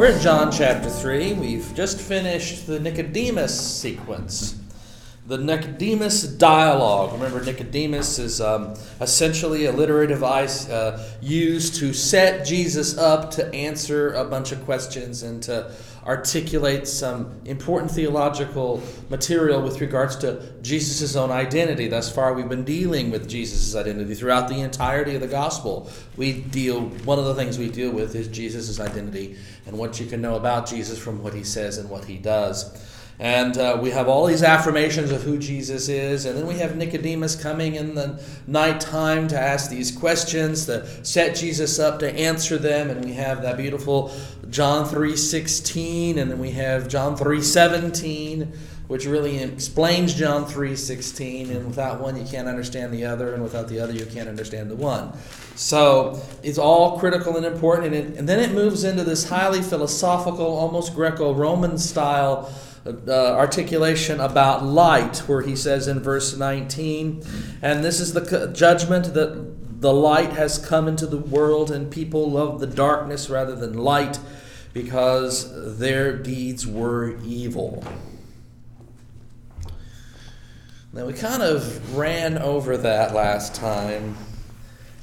We're in John chapter 3. We've just finished the Nicodemus sequence. The Nicodemus dialogue. Remember, Nicodemus is um, essentially literary device uh, used to set Jesus up to answer a bunch of questions and to articulate some important theological material with regards to Jesus' own identity. Thus far, we've been dealing with Jesus' identity throughout the entirety of the gospel. We deal, one of the things we deal with is Jesus' identity and what you can know about Jesus from what he says and what he does. And uh, we have all these affirmations of who Jesus is. And then we have Nicodemus coming in the nighttime to ask these questions, to set Jesus up to answer them. And we have that beautiful John 3.16. And then we have John 3.17, which really explains John 3.16. And without one, you can't understand the other. And without the other, you can't understand the one. So it's all critical and important. And, it, and then it moves into this highly philosophical, almost Greco-Roman style uh, articulation about light, where he says in verse 19, and this is the judgment that the light has come into the world, and people love the darkness rather than light because their deeds were evil. Now, we kind of ran over that last time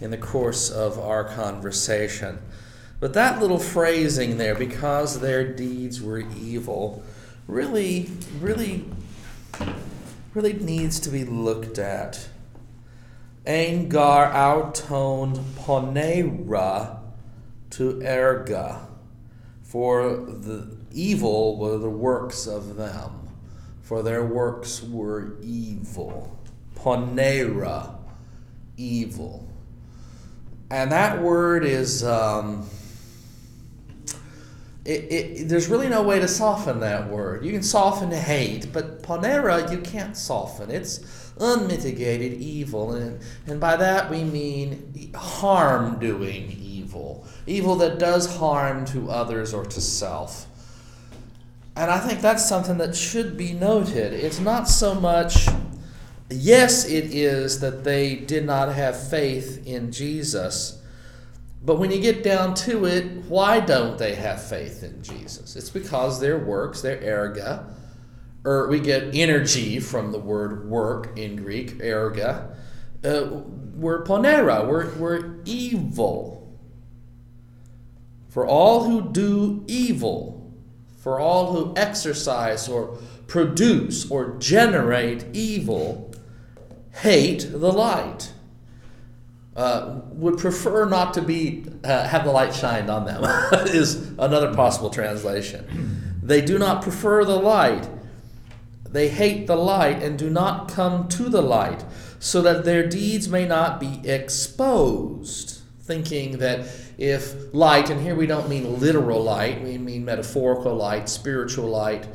in the course of our conversation. But that little phrasing there, because their deeds were evil, really, really, really needs to be looked at. Angar auton ponera to erga, for the evil were the works of them, for their works were evil. Ponera, evil. And that word is. Um, it, it, there's really no way to soften that word. You can soften hate, but ponera you can't soften. It's unmitigated evil. And, and by that we mean harm doing evil, evil that does harm to others or to self. And I think that's something that should be noted. It's not so much, yes, it is that they did not have faith in Jesus but when you get down to it, why don't they have faith in Jesus? It's because their works, their erga, or we get energy from the word work in Greek, erga, uh, we're ponera, we're, we're evil. For all who do evil, for all who exercise or produce or generate evil, hate the light uh, would prefer not to be uh, have the light shined on them is another possible translation. They do not prefer the light. They hate the light and do not come to the light so that their deeds may not be exposed. Thinking that if light and here we don't mean literal light we mean metaphorical light spiritual light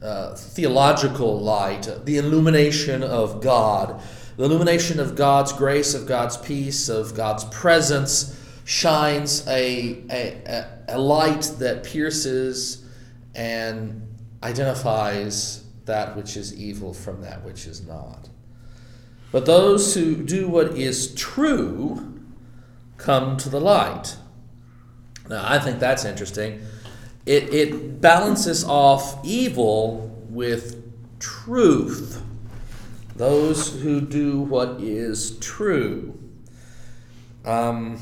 uh, theological light the illumination of god the illumination of God's grace, of God's peace, of God's presence shines a, a, a light that pierces and identifies that which is evil from that which is not. But those who do what is true come to the light. Now, I think that's interesting. It, it balances off evil with truth those who do what is true. Um,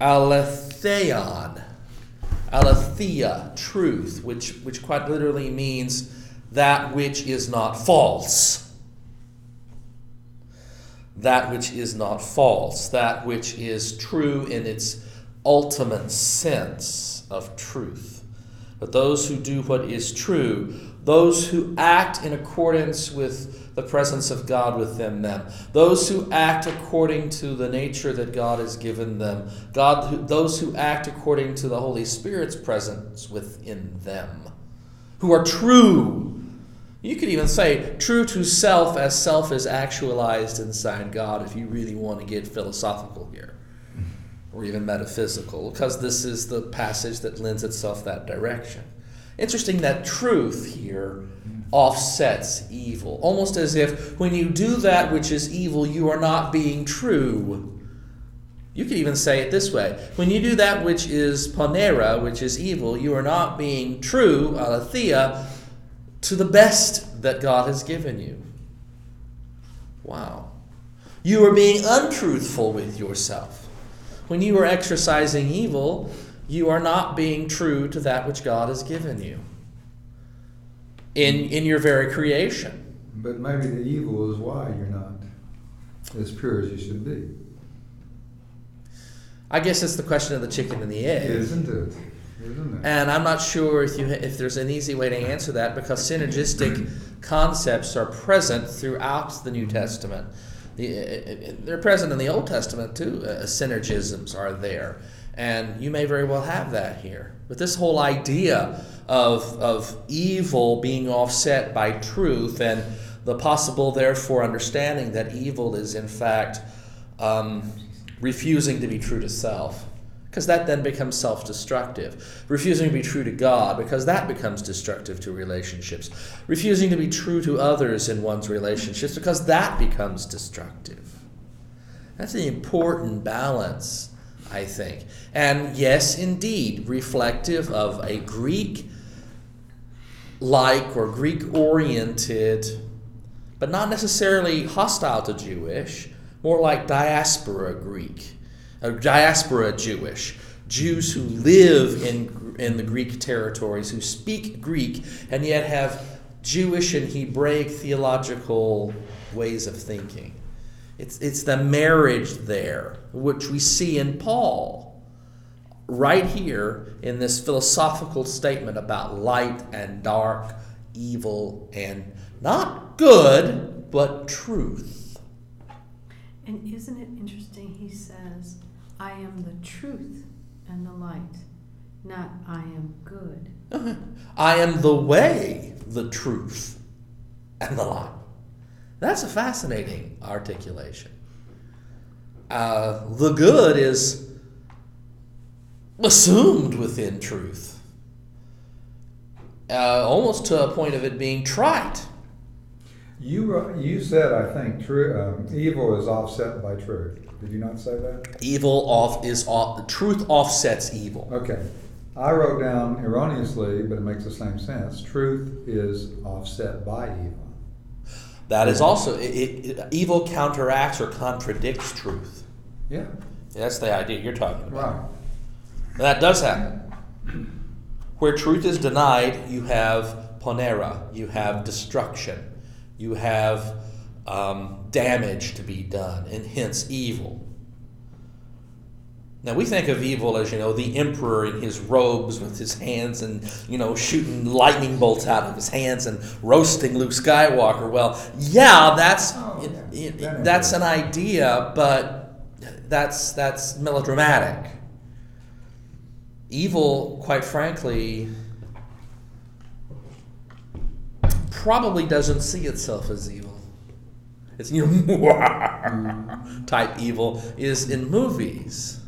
aletheon, aletheia, truth, which, which quite literally means that which is not false. That which is not false, that which is true in its ultimate sense of truth. But those who do what is true, those who act in accordance with the presence of God within them. Those who act according to the nature that God has given them. God, those who act according to the Holy Spirit's presence within them. Who are true. You could even say true to self as self is actualized inside God if you really want to get philosophical here. Or even metaphysical, because this is the passage that lends itself that direction. Interesting that truth here offsets evil. Almost as if when you do that which is evil, you are not being true. You could even say it this way when you do that which is ponera, which is evil, you are not being true, aletheia, to the best that God has given you. Wow. You are being untruthful with yourself. When you are exercising evil, you are not being true to that which God has given you in, in your very creation. But maybe the evil is why you're not as pure as you should be. I guess it's the question of the chicken and the egg. Isn't it? Isn't it? And I'm not sure if you if there's an easy way to answer that because synergistic concepts are present throughout the New Testament. The, uh, uh, they're present in the Old Testament too. Uh, synergisms are there, and you may very well have that here. But this whole idea of of evil being offset by truth and the possible, therefore, understanding that evil is in fact um, refusing to be true to self because that then becomes self destructive. Refusing to be true to God, because that becomes destructive to relationships. Refusing to be true to others in one's relationships, because that becomes destructive. That's an important balance, I think. And yes, indeed, reflective of a Greek like or Greek oriented, but not necessarily hostile to Jewish, more like diaspora Greek a diaspora Jewish, Jews who live in, in the Greek territories, who speak Greek, and yet have Jewish and Hebraic theological ways of thinking. It's, it's the marriage there, which we see in Paul, right here in this philosophical statement about light and dark, evil and not good, but truth. And isn't it interesting? He says, I am the truth and the light, not I am good. I am the way, the truth, and the light. That's a fascinating articulation. Uh, the good is assumed within truth, uh, almost to a point of it being trite. You, you said, I think, true, um, evil is offset by truth. Did you not say that? Evil off is off. Truth offsets evil. Okay. I wrote down erroneously, but it makes the same sense. Truth is offset by evil. That is also it, it, evil counteracts or contradicts truth. Yeah. That's the idea you're talking about. Right. That does happen. Where truth is denied, you have ponera, you have destruction, you have um, damage to be done, and hence evil. Now we think of evil as you know the emperor in his robes with his hands and you know shooting lightning bolts out of his hands and roasting Luke Skywalker. Well, yeah, that's Oh, it, it- That that's an idea, but that's that's melodramatic. Evil, quite frankly, probably doesn't see itself as evil. It's you know, type evil is in movies.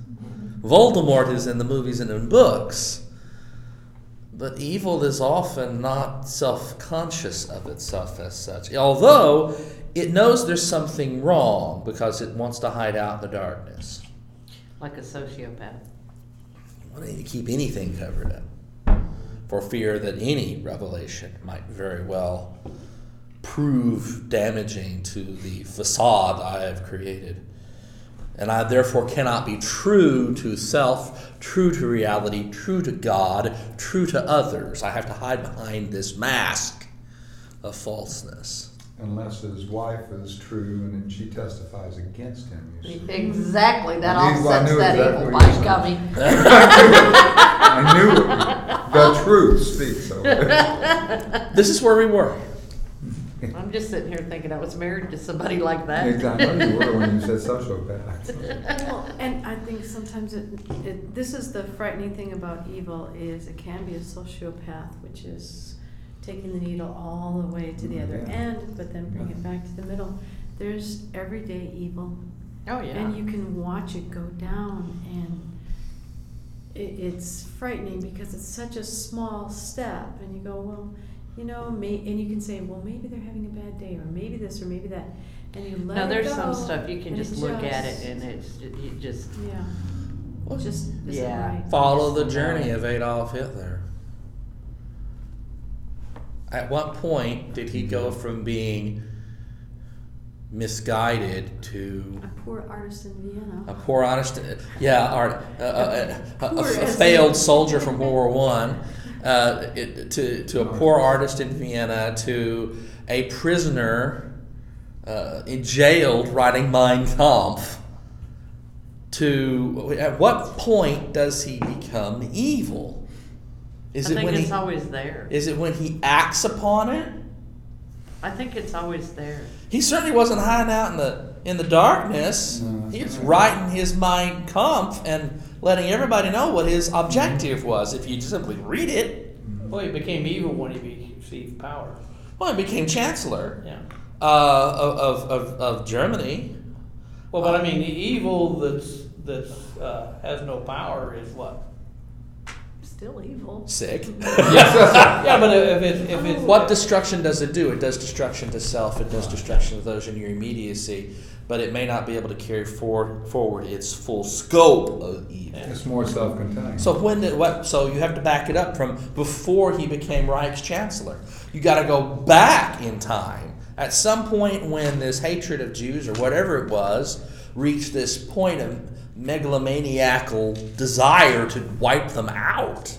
Voldemort is in the movies and in books. But evil is often not self conscious of itself as such, although it knows there's something wrong because it wants to hide out in the darkness. Like a sociopath. Wanting to keep anything covered up for fear that any revelation might very well prove damaging to the facade I have created. And I therefore cannot be true to self, true to reality, true to God, true to others. I have to hide behind this mask of falseness. Unless his wife is true and then she testifies against him. Exactly, that I knew- offsets knew that exactly evil what you by were gummy. I knew it. The truth speaks over it. This is where we were. I'm just sitting here thinking I was married to somebody like that. Exactly. I know you were when you said sociopath. Well, and I think sometimes it, it, this is the frightening thing about evil is it can be a sociopath, which is taking the needle all the way to the other Yeah. end, but then bring it back to the middle. There's everyday evil, Oh, yeah. and you can watch it go down, and it, it's frightening because it's such a small step, and you go, well, you know, may, and you can say, well, maybe they're having a bad day, or maybe this, or maybe that, and you let Now, it there's go, some stuff you can just it look at it and it's, you just, Yeah, Well, just Yeah. right. Follow the journey of Adolf Hitler. At what point did he go from being misguided to A poor artist in Vienna. a poor honest, yeah, art, uh, uh, a, a, a failed soldier from World War One, uh, it, to to a poor artist in Vienna, to a prisoner uh, in jailed writing Mein Kampf. To at what point does he become evil? Is I it think when it's he always there. is it when he acts upon it? I think it's always there. He certainly wasn't hiding out in the in the darkness. No, he was writing his Mein Kampf and letting everybody know what his objective was. If you simply read it, Well, he became evil when he received power. well, he became chancellor Yeah. uh, of, of, of Germany. Well, but I mean, the evil that's that's uh, has no power is what? Still evil. Sick. Yeah, yeah, but if it if it's what destruction does it do? It does destruction to self. It does destruction to those in your immediacy, but it may not be able to carry forward forward its full scope of evil. It's more self-contained. So when did what? So you have to back it up from before he became Reich's chancellor. You got to go back in time. At some point, when this hatred of Jews or whatever it was reached this point of megalomaniacal desire to wipe them out,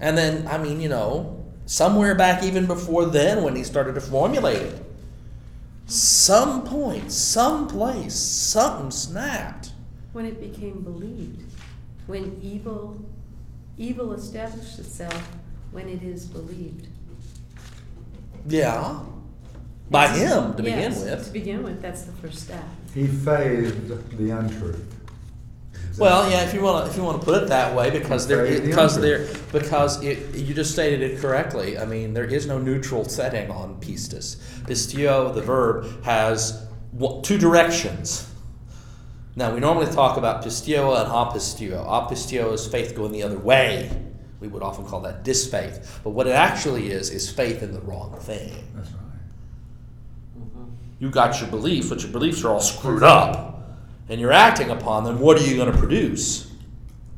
and then I mean, you know, somewhere back even before then, when he started to formulate it, some point, some place, something snapped. When it became believed, when evil, evil established itself when it is believed. Yeah. By him to begin with. To begin with, that's the first step. He phased the untruth. Well, yeah, if you want to, if you want to put it that way, because there, Right, the because answer. there, because it, you just stated it correctly. I mean, there is no neutral setting on pistis. Pistio, the verb, has wa- two directions. Now, we normally talk about pistio and apistio. Apistio is faith going the other way. We would often call that disfaith. But what it actually is is faith in the wrong thing. That's right. Mm-hmm. you got your beliefs, but your beliefs are all screwed up, and you're acting upon them, what are you going to produce?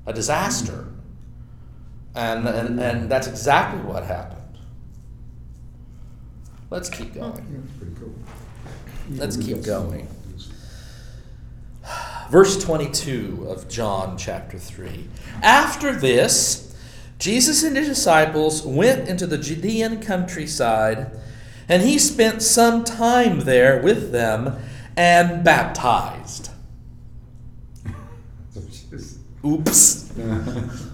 A disaster. And, and, and that's exactly what happened. Let's keep going. Yeah, it's pretty cool. Let's keep going. Verse 22 of John chapter 3. After this, Jesus and his disciples went into the Judean countryside, and he spent some time there with them and baptized. So it's just- Oops.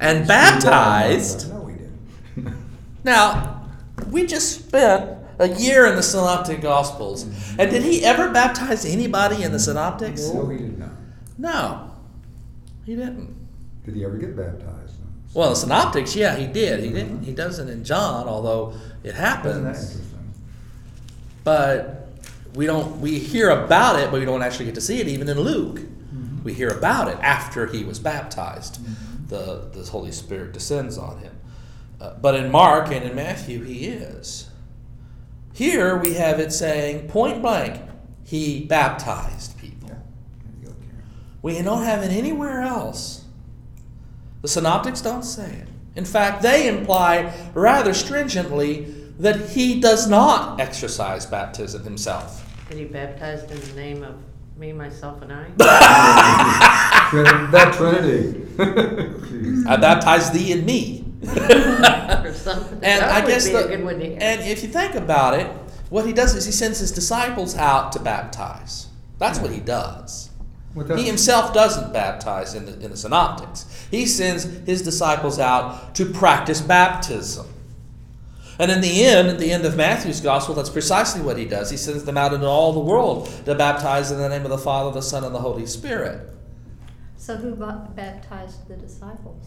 And baptized. No, we didn't. Now, we just spent a year in the Synoptic Gospels. And did he ever baptize anybody in the Synoptics? No, he did not. No, he didn't. Did he ever get baptized? Well, in the Synoptics, yeah, he did. He didn't. He doesn't in John, although it Isn't that happens. interesting? But we don't. We hear about it, but we don't actually get to see it. Even in Luke, Mm-hmm. We hear about it after he was baptized. The the Holy Spirit descends on him. Uh, but in Mark and in Matthew, he is. Here we have it saying point blank, he baptized people. Yeah. There you go, Karen. We don't have it anywhere else. The synoptics don't say it. In fact, they imply rather stringently that he does not exercise baptism himself. That he baptized in the name of me, myself, and I. Trin- That Trinity. I baptize thee and me. or something. And that I would guess be the, a good one to hear. and if you think about it, what he does is he sends his disciples out to baptize. That's what he does. Well, that's- He himself doesn't baptize in the, in the synoptics. He sends his disciples out to practice baptism. And in the end, at the end of Matthew's gospel, that's precisely what he does. He sends them out into all the world to baptize in the name of the Father, the Son, and the Holy Spirit. So who ba- baptized the disciples?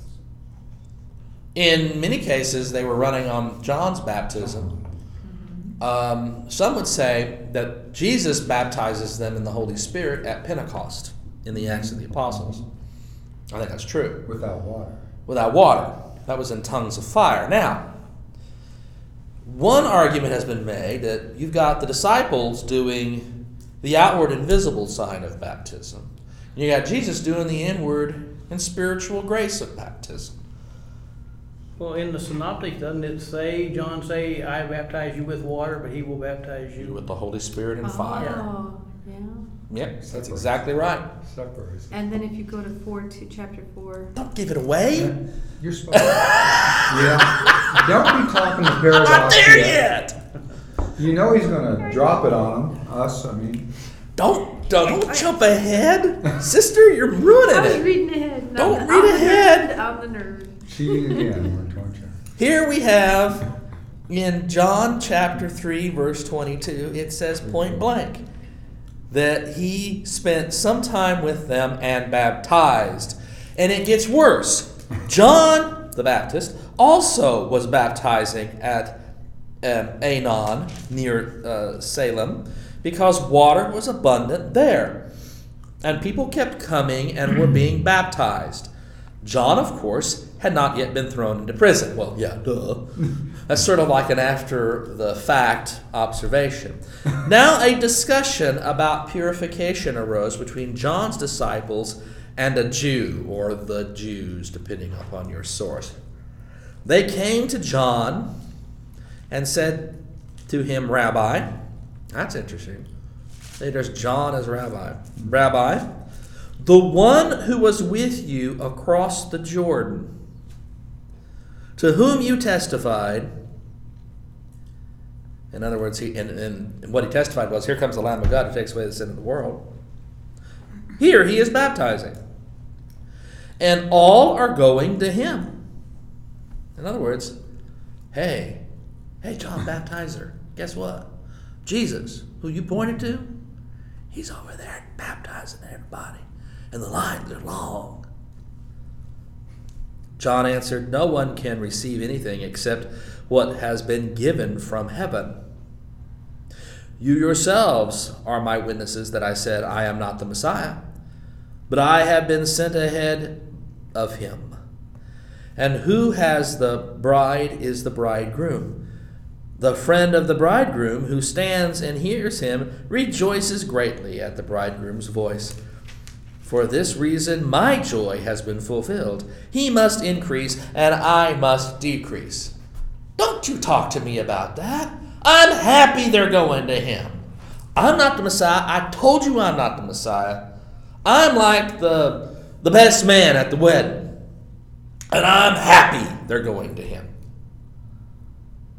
In many cases, they were running on John's baptism. Um, some would say that Jesus baptizes them in the Holy Spirit at Pentecost in the Acts of the Apostles. I think that's true. Without water. Without water. That was in tongues of fire. Now, one argument has been made that you've got the disciples doing the outward and visible sign of baptism. You got Jesus doing the inward and spiritual grace of baptism. Well, in the synoptic, doesn't it say, John say, I baptize you with water, but he will baptize you? With the Holy Spirit and oh, fire. Oh, yeah. Yep, that's exactly right. Separates. And then if you go to four, to chapter four, Don't give it away. You're supposed to. yeah. Don't be talking the paradox Not there yet. yet. You know he's going to drop it on them, us, I mean. Don't don't jump ahead, sister. You're ruining I was it. reading ahead. and Don't I'm, read I'm the ahead. nerd, I'm the nerd. Cheating again, aren't you? Here we have in John chapter 3, verse 22, it says point blank that he spent some time with them and baptized. And it gets worse. John the Baptist also was baptizing at um, Aenon near uh, Salim because water was abundant there. And people kept coming and were being baptized. John, of course, had not yet been thrown into prison. Well, yeah, duh. That's sort of like an after the fact observation. Now, a discussion about purification arose between John's disciples and a Jew, or the Jews, depending upon your source. They came to John and said to him, Rabbi, that's interesting. Say there's John as rabbi. Rabbi, the one who was with you across the Jordan, to whom you testified. In other words, he, and, and what he testified was, Here comes the Lamb of God who takes away the sin of the world. Here he is baptizing. And all are going to him. In other words, hey, hey, John Baptizer, guess what? Jesus, who you pointed to, he's over there baptizing everybody. And the lines are long. John answered, No one can receive anything except what has been given from heaven. You yourselves are my witnesses that I said, I am not the Messiah, but I have been sent ahead of him. And who has the bride is the bridegroom. The friend of the bridegroom who stands and hears him rejoices greatly at the bridegroom's voice. For this reason, my joy has been fulfilled. He must increase, and I must decrease. Don't you talk to me about that. I'm happy they're going to him. I'm not the Messiah. I told you I'm not the Messiah. I'm like the, the best man at the wedding. And I'm happy they're going to him.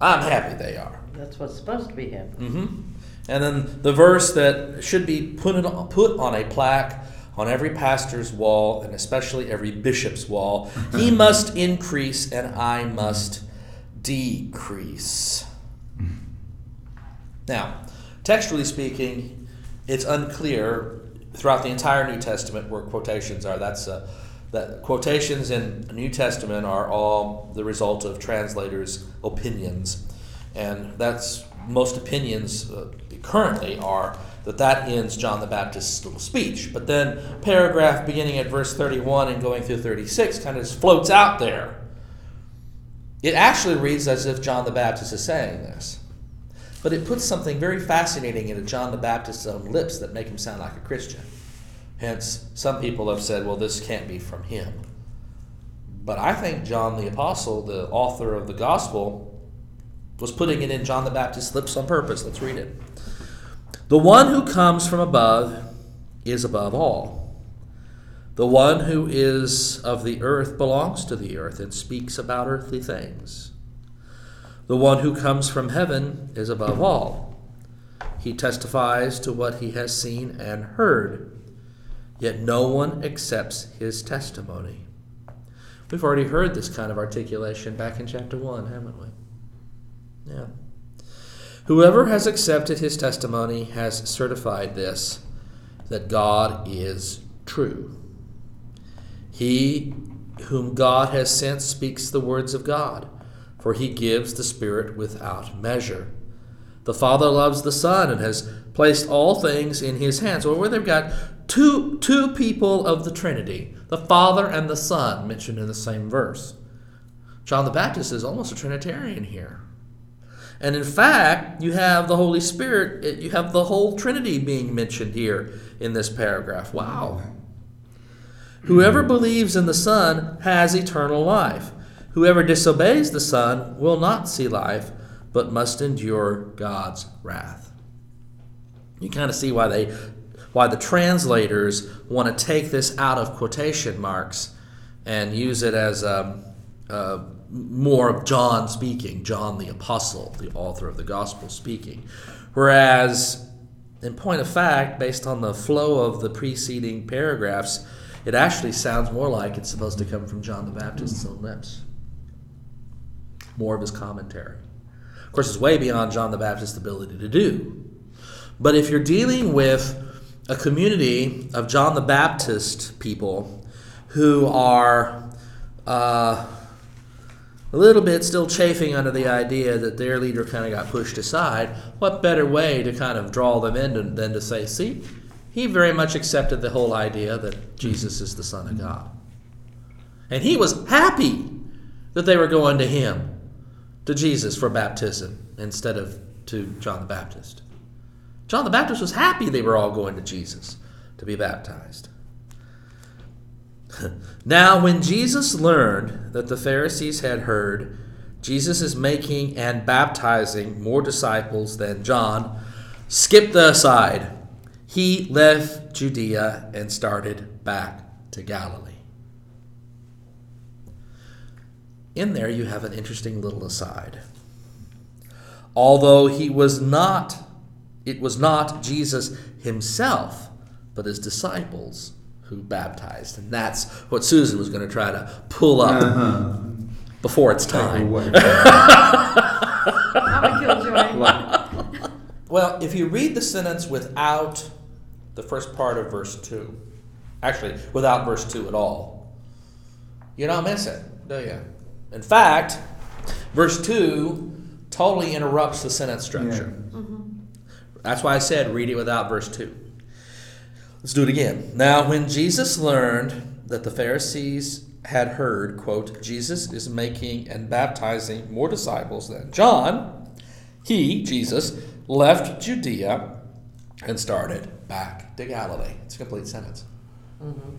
I'm happy they are. That's what's supposed to be happening. hmm And then the verse that should be put, in, put on a plaque on every pastor's wall and especially every bishop's wall he must increase and I must decrease. Now, textually speaking, it's unclear throughout the entire New Testament where quotations are. That's uh, that quotations in the New Testament are all the result of translators' opinions, and that's most opinions uh, currently are that that ends John the Baptist's little speech. But then paragraph beginning at verse 31 and going through 36 kind of just floats out there. It actually reads as if John the Baptist is saying this. But it puts something very fascinating into John the Baptist's own lips that make him sound like a Christian. Hence, some people have said, well, this can't be from him. But I think John the Apostle, the author of the Gospel, was putting it in John the Baptist's lips on purpose. Let's read it. The one who comes from above is above all. The one who is of the earth belongs to the earth and speaks about earthly things. The one who comes from heaven is above all. He testifies to what he has seen and heard, yet no one accepts his testimony. We've already heard this kind of articulation back in chapter 1, haven't we? Yeah. Whoever has accepted his testimony has certified this that God is true. He whom God has sent speaks the words of God, for he gives the Spirit without measure. The Father loves the Son and has placed all things in his hands. Or where they've got two, two people of the Trinity, the Father and the Son, mentioned in the same verse. John the Baptist is almost a Trinitarian here. And in fact, you have the Holy Spirit, you have the whole Trinity being mentioned here in this paragraph. Wow. Whoever believes in the Son has eternal life. Whoever disobeys the Son will not see life, but must endure God's wrath. You kind of see why they why the translators want to take this out of quotation marks and use it as um, uh, more of John speaking, John the apostle, the author of the gospel speaking. Whereas, in point of fact, based on the flow of the preceding paragraphs, it actually sounds more like it's supposed to come from John the Baptist's own lips. More of his commentary. Of course, it's way beyond John the Baptist's ability to do. But if you're dealing with a community of John the Baptist people who are uh, a little bit still chafing under the idea that their leader kind of got pushed aside, what better way to kind of draw them in than- than to say, see, he very much accepted the whole idea that Jesus is the Son of God. And he was happy that they were going to him, to Jesus for baptism instead of to John the Baptist. John the Baptist was happy they were all going to Jesus to be baptized. now, when Jesus learned that the Pharisees had heard Jesus is making and baptizing more disciples than John, skip the aside. He left Judea and started back to Galilee. In there, you have an interesting little aside. Although he was not, it was not Jesus himself, but his disciples who baptized. And that's what Susan was going to try to pull up Uh-huh. before it's time. I'm a killjoy. Well, if you read the sentence without the first part of verse 2, actually, without verse 2 at all, you don't miss it, do you? In fact, verse 2 totally interrupts the sentence structure. Mm-hmm. That's why I said read it without verse 2. Let's do it again. Now, when Jesus learned that the Pharisees had heard, quote, Jesus is making and baptizing more disciples than John, he, Jesus, left Judea and started back to Galilee. It's a complete sentence. Mm-hmm.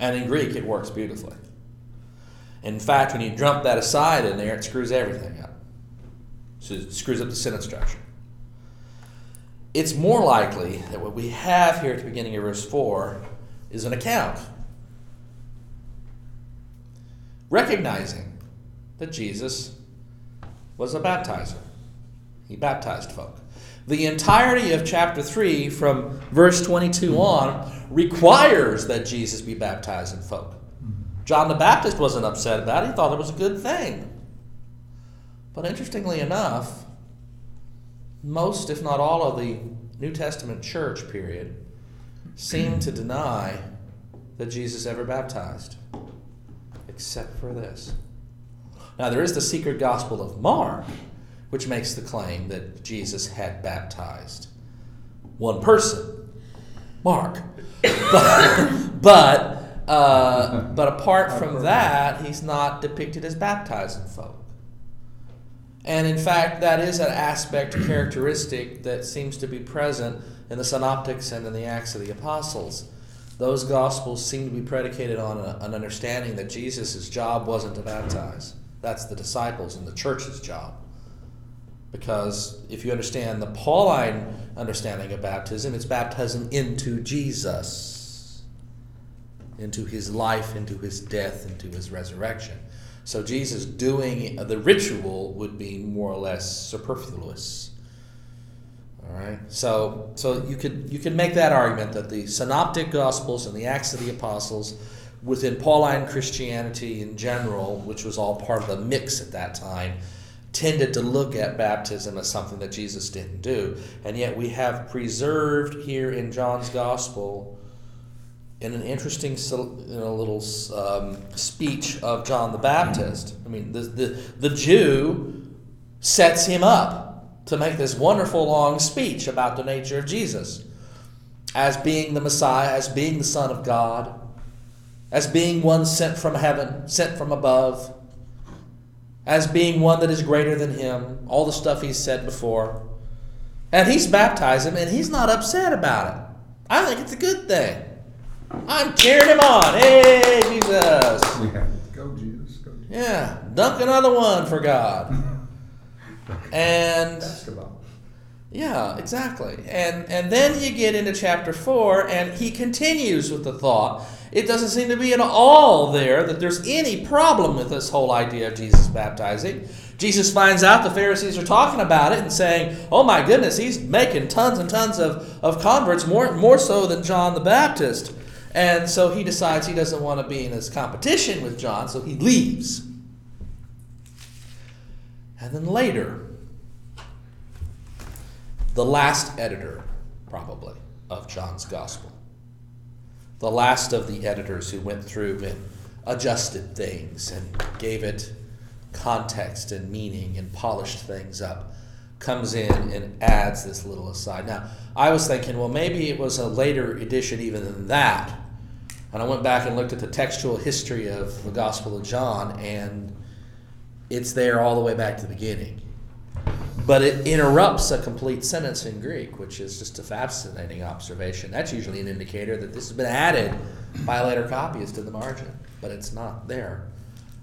And in Greek, it works beautifully. In fact, when you jump that aside in there, it screws everything up. So it screws up the sentence structure. It's more likely that what we have here at the beginning of verse 4 is an account recognizing that Jesus was a baptizer. He baptized folk. The entirety of chapter 3, from verse 22 on, requires that Jesus be baptizing folk. John the Baptist wasn't upset about it, he thought it was a good thing. But interestingly enough, most, if not all, of the New Testament church, period, seem to deny that Jesus ever baptized, except for this. Now, there is the secret gospel of Mark, which makes the claim that Jesus had baptized one person, Mark. But, but, uh, but apart from that, he's not depicted as baptizing folk. And in fact, that is an aspect, characteristic that seems to be present in the Synoptics and in the Acts of the Apostles. Those Gospels seem to be predicated on a, an understanding that Jesus' job wasn't to baptize. That's the disciples and the church's job. Because if you understand the Pauline understanding of baptism, it's baptism into Jesus, into his life, into his death, into his resurrection. So Jesus doing the ritual would be more or less superfluous. All right. So so you could you could make that argument that the synoptic gospels and the Acts of the Apostles within Pauline Christianity in general, which was all part of the mix at that time, tended to look at baptism as something that Jesus didn't do. And yet we have preserved here in John's gospel in an interesting you know, little um, speech of John the Baptist. I mean, the, the, the Jew sets him up to make this wonderful long speech about the nature of Jesus as being the Messiah, as being the Son of God, as being one sent from heaven, sent from above. as being one that is greater than him, all the stuff he's said before. And he's baptized him, and he's not upset about it. I think it's a good thing. I'm cheering him on. Hey, Jesus. Yeah. Go Jesus. Go Jesus. Yeah, dunk another one for God. And Basketball. yeah, exactly. And and then you get into chapter 4 and he continues with the thought. It doesn't seem to be at all there that there's any problem with this whole idea of Jesus baptizing. Jesus finds out the Pharisees are talking about it and saying, "Oh my goodness, he's making tons and tons of, of converts, more more so than John the Baptist." And so he decides he doesn't want to be in this competition with John, so he leaves. And then later, the last editor, probably, of John's Gospel. The last of the editors who went through and adjusted things and gave it context and meaning and polished things up, comes in and adds this little aside. Now, I was thinking, well, maybe it was a later edition even than that. And I went back and looked at the textual history of the Gospel of John, and it's there all the way back to the beginning but it interrupts a complete sentence in Greek, which is just a fascinating observation. That's usually an indicator that this has been added by a later copyist to the margin, but it's not there.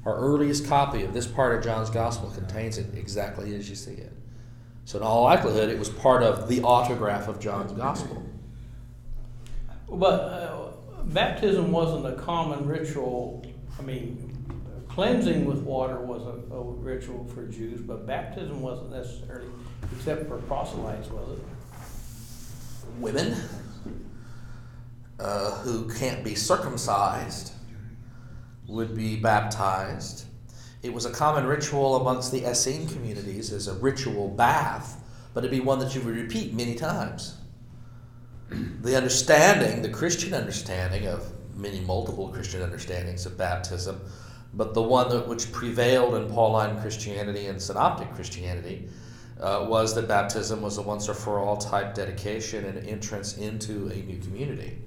Our earliest copy of this part of John's Gospel contains it exactly as you see it. So, in all likelihood, it was part of the autograph of John's Gospel. But uh, baptism wasn't a common ritual. I mean, cleansing with water was a, a ritual for Jews, but baptism wasn't necessarily, except for proselytes, was it? Women uh, who can't be circumcised would be baptized. It was a common ritual amongst the Essene communities as a ritual bath, but it'd be one that you would repeat many times. The understanding, the Christian understanding of many multiple Christian understandings of baptism, but the one that which prevailed in Pauline Christianity and Synoptic Christianity uh, was that baptism was a once or for all type dedication and entrance into a new community.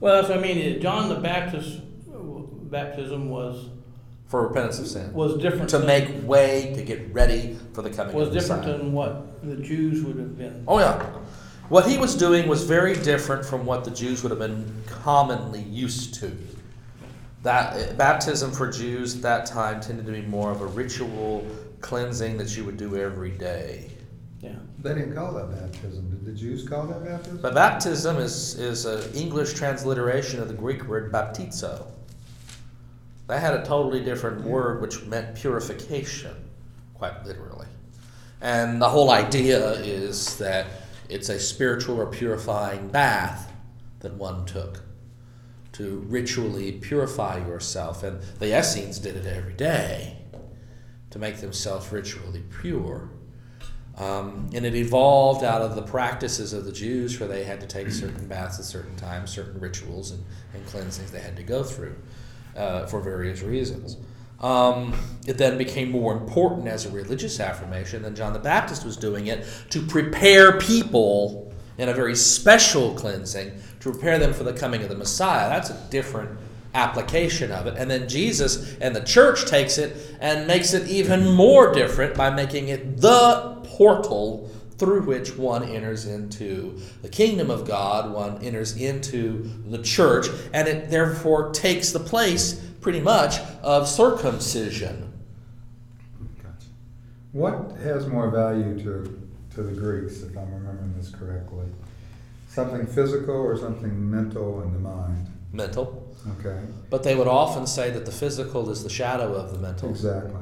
Well, that's what I mean. John the Baptist baptism was for repentance of sin. was different to than, make way to get ready for the coming was different than what the Jews would have been. Oh yeah. What he was doing was very different from what the Jews would have been commonly used to. That eh, baptism for Jews at that time tended to be more of a ritual cleansing that you would do every day. Yeah. They didn't call that baptism. Did the Jews call that baptism? But baptism is is an English transliteration of the Greek word baptizo. That had a totally different word which meant purification, quite literally. And the whole idea is that it's a spiritual or purifying bath that one took to ritually purify yourself. And the Essenes did it every day to make themselves ritually pure. Um, and it evolved out of the practices of the Jews, where they had to take certain baths at certain times, certain rituals and, and cleansings they had to go through uh, for various reasons. Um, it then became more important as a religious affirmation than John the Baptist was doing it to prepare people in a very special cleansing to prepare them for the coming of the Messiah. That's a different application of it. And then Jesus and the church takes it and makes it even more different by making it the portal through which one enters into the kingdom of God, one enters into the church, and it therefore takes the place pretty much of circumcision. What has more value to, to the Greeks, if I'm remembering this correctly? Something physical or something mental in the mind? Mental. Okay, But they would often say that the physical is the shadow of the mental. exactly.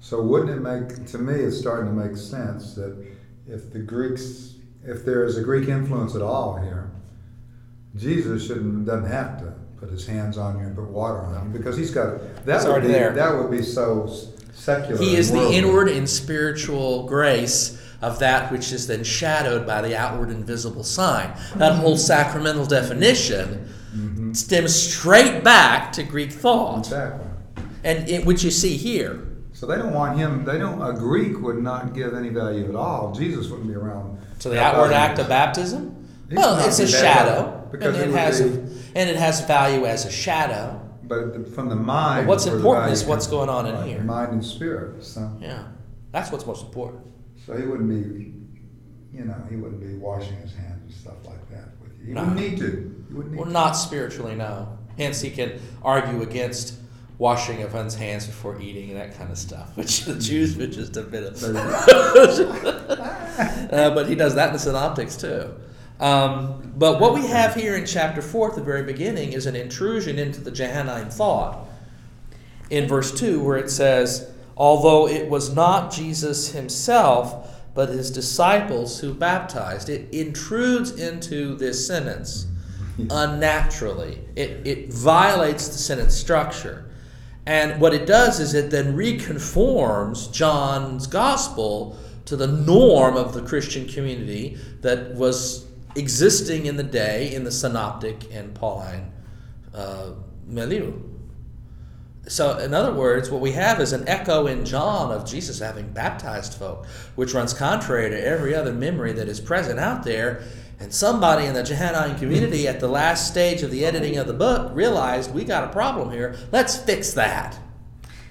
So wouldn't it make, to me, it's starting to make sense that if the Greeks, if there is a Greek influence at all here, Jesus shouldn't, doesn't have to put his hands on you and put water on you because he's got, that It's would be, there. that would be so secular. He is the inward and spiritual grace of that which is then shadowed by the outward and visible sign. That whole sacramental definition Mhm. stems straight back to Greek thought, Exactly. and it, which you see here. So they don't want him. They don't. A Greek would not give any value at all. Jesus wouldn't be around. So the outward act of baptism, It well, it's a shadow, because and it it has be- and it has value as a shadow. but the, from the mind. But what's important is what's going on in here. Mind and spirit. So, Yeah, that's what's most important. so he wouldn't be, you know, he wouldn't be washing his hands and stuff like that with you. He No. wouldn't need to. He wouldn't need Well, to. not spiritually, no. Hence, he can argue against washing of one's hands before eating and that kind of stuff, which the Jews would just a bit of. uh, but he does that in the Synoptics too. Um, but what we have here in chapter 4 at the very beginning is an intrusion into the Johannine thought in verse 2, where it says, Although it was not Jesus himself, but his disciples who baptized, it intrudes into this sentence unnaturally. It, it violates the sentence structure. And what it does is it then reconforms John's gospel to the norm of the Christian community that was existing in the day in the synoptic and Pauline uh, milieu. So, in other words, what we have is an echo in John of Jesus having baptized folk, which runs contrary to every other memory that is present out there. And somebody in the Johannine community at the last stage of the editing of the book realized we got a problem here. Let's fix that.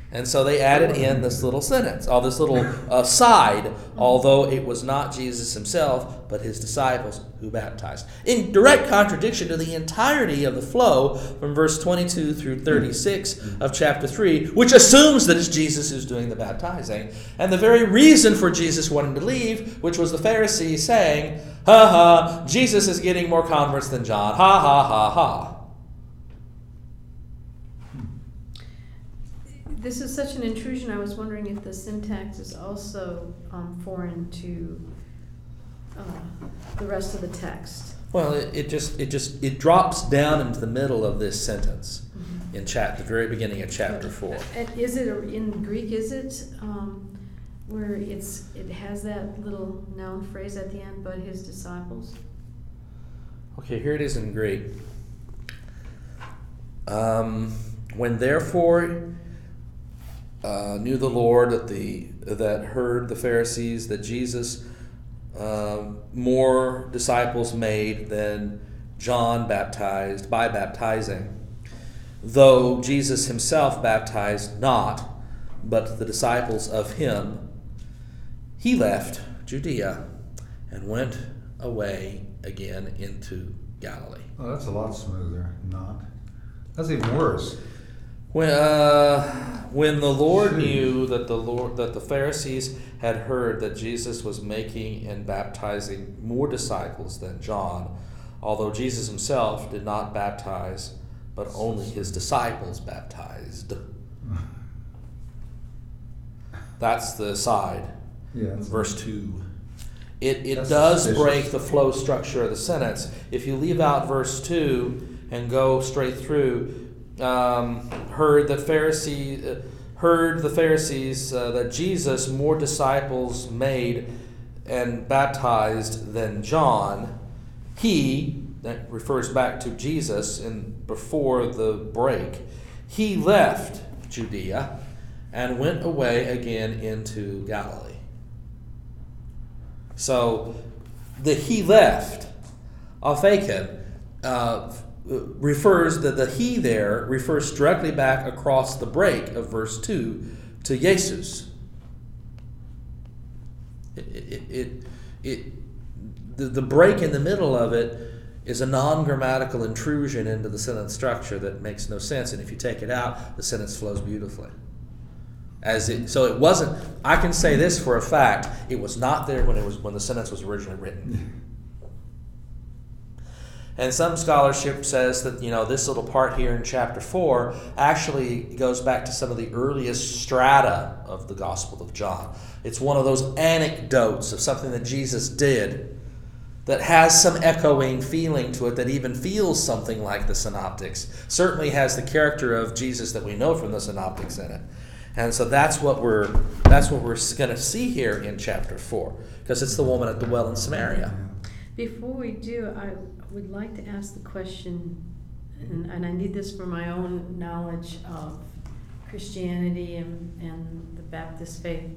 And so they added in this little sentence, all this little uh, aside, although it was not Jesus himself, but his disciples who baptized. In direct contradiction to the entirety of the flow from verse 22 through 36 of chapter 3, which assumes that it's Jesus who's doing the baptizing. And the very reason for Jesus wanting to leave, which was the Pharisees saying, ha ha, Jesus is getting more converts than John, ha ha ha ha. This is such an intrusion, I was wondering if the syntax is also um, foreign to uh, the rest of the text. Well, it, it just it just it drops down into the middle of this sentence in chat the very beginning of chapter four. And is it, in Greek, is it um, where it's, it has that little noun phrase at the end, but his disciples? Okay, here it is in Greek. Um, when therefore uh, knew the Lord that the that heard the Pharisees that Jesus um, more disciples made than John baptized by baptizing, though Jesus himself baptized not, but the disciples of him, he left Judea and went away again into Galilee. Oh, that's a lot smoother. Not. That's even worse. When, uh, when the Lord knew that the Lord that the Pharisees had heard that Jesus was making and baptizing more disciples than John, although Jesus himself did not baptize, but only his disciples baptized. That's the side. Yeah. verse 2. It, it That's does suspicious. break the flow structure of the sentence. If you leave out verse 2 and go straight through, um, heard the Pharisee, uh, heard the Pharisees uh, that Jesus more disciples made and baptized than John, he, that refers back to Jesus in before the break, he left Judea and went away again into Galilee. So the he left, aphēken, uh, refers that the he there refers directly back across the break of verse 2 to Jesus. It, it, it, it, the, the break in the middle of it is a non grammatical intrusion into the sentence structure that makes no sense, and if you take it out, the sentence flows beautifully. As it, so it wasn't. I can say this for a fact: it was not there when it was when the sentence was originally written. And some scholarship says that you know this little part here in chapter four actually goes back to some of the earliest strata of the Gospel of John. It's one of those anecdotes of something that Jesus did that has some echoing feeling to it that even feels something like the synoptics. Certainly has the character of Jesus that we know from the synoptics in it. And so that's what we're that's what we're going to see here in chapter 4 because it's the woman at the well in Samaria. Before we do, I would like to ask the question, and, and I need this for my own knowledge of Christianity and, and the Baptist faith.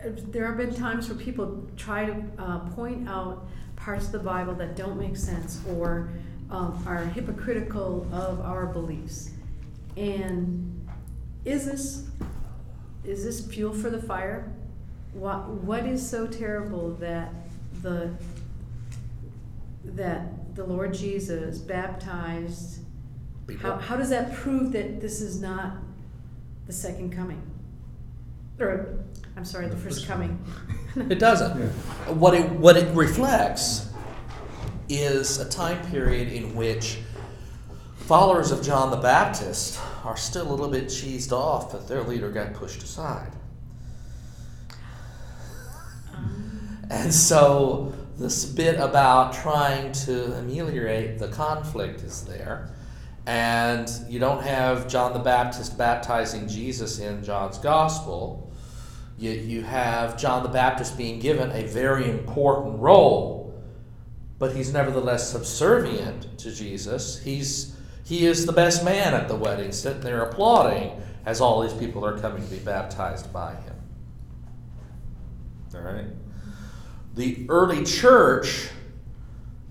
Uh, There have been times where people try to uh, point out parts of the Bible that don't make sense or um, are hypocritical of our beliefs. And is this, is this fuel for the fire? What, what is so terrible that the, that the Lord Jesus baptized? People. How, how does that prove that this is not the second coming? Or, I'm sorry, the The first first coming. It doesn't. Yeah. What it what it reflects is a time period in which followers of John the Baptist are still a little bit cheesed off that their leader got pushed aside. Um, And so this bit about trying to ameliorate the conflict is there. And you don't have John the Baptist baptizing Jesus in John's gospel. You, you have John the Baptist being given a very important role, but he's nevertheless subservient to Jesus. He's, he is the best man at the wedding, sitting there applauding as all these people are coming to be baptized by him. All right? The early church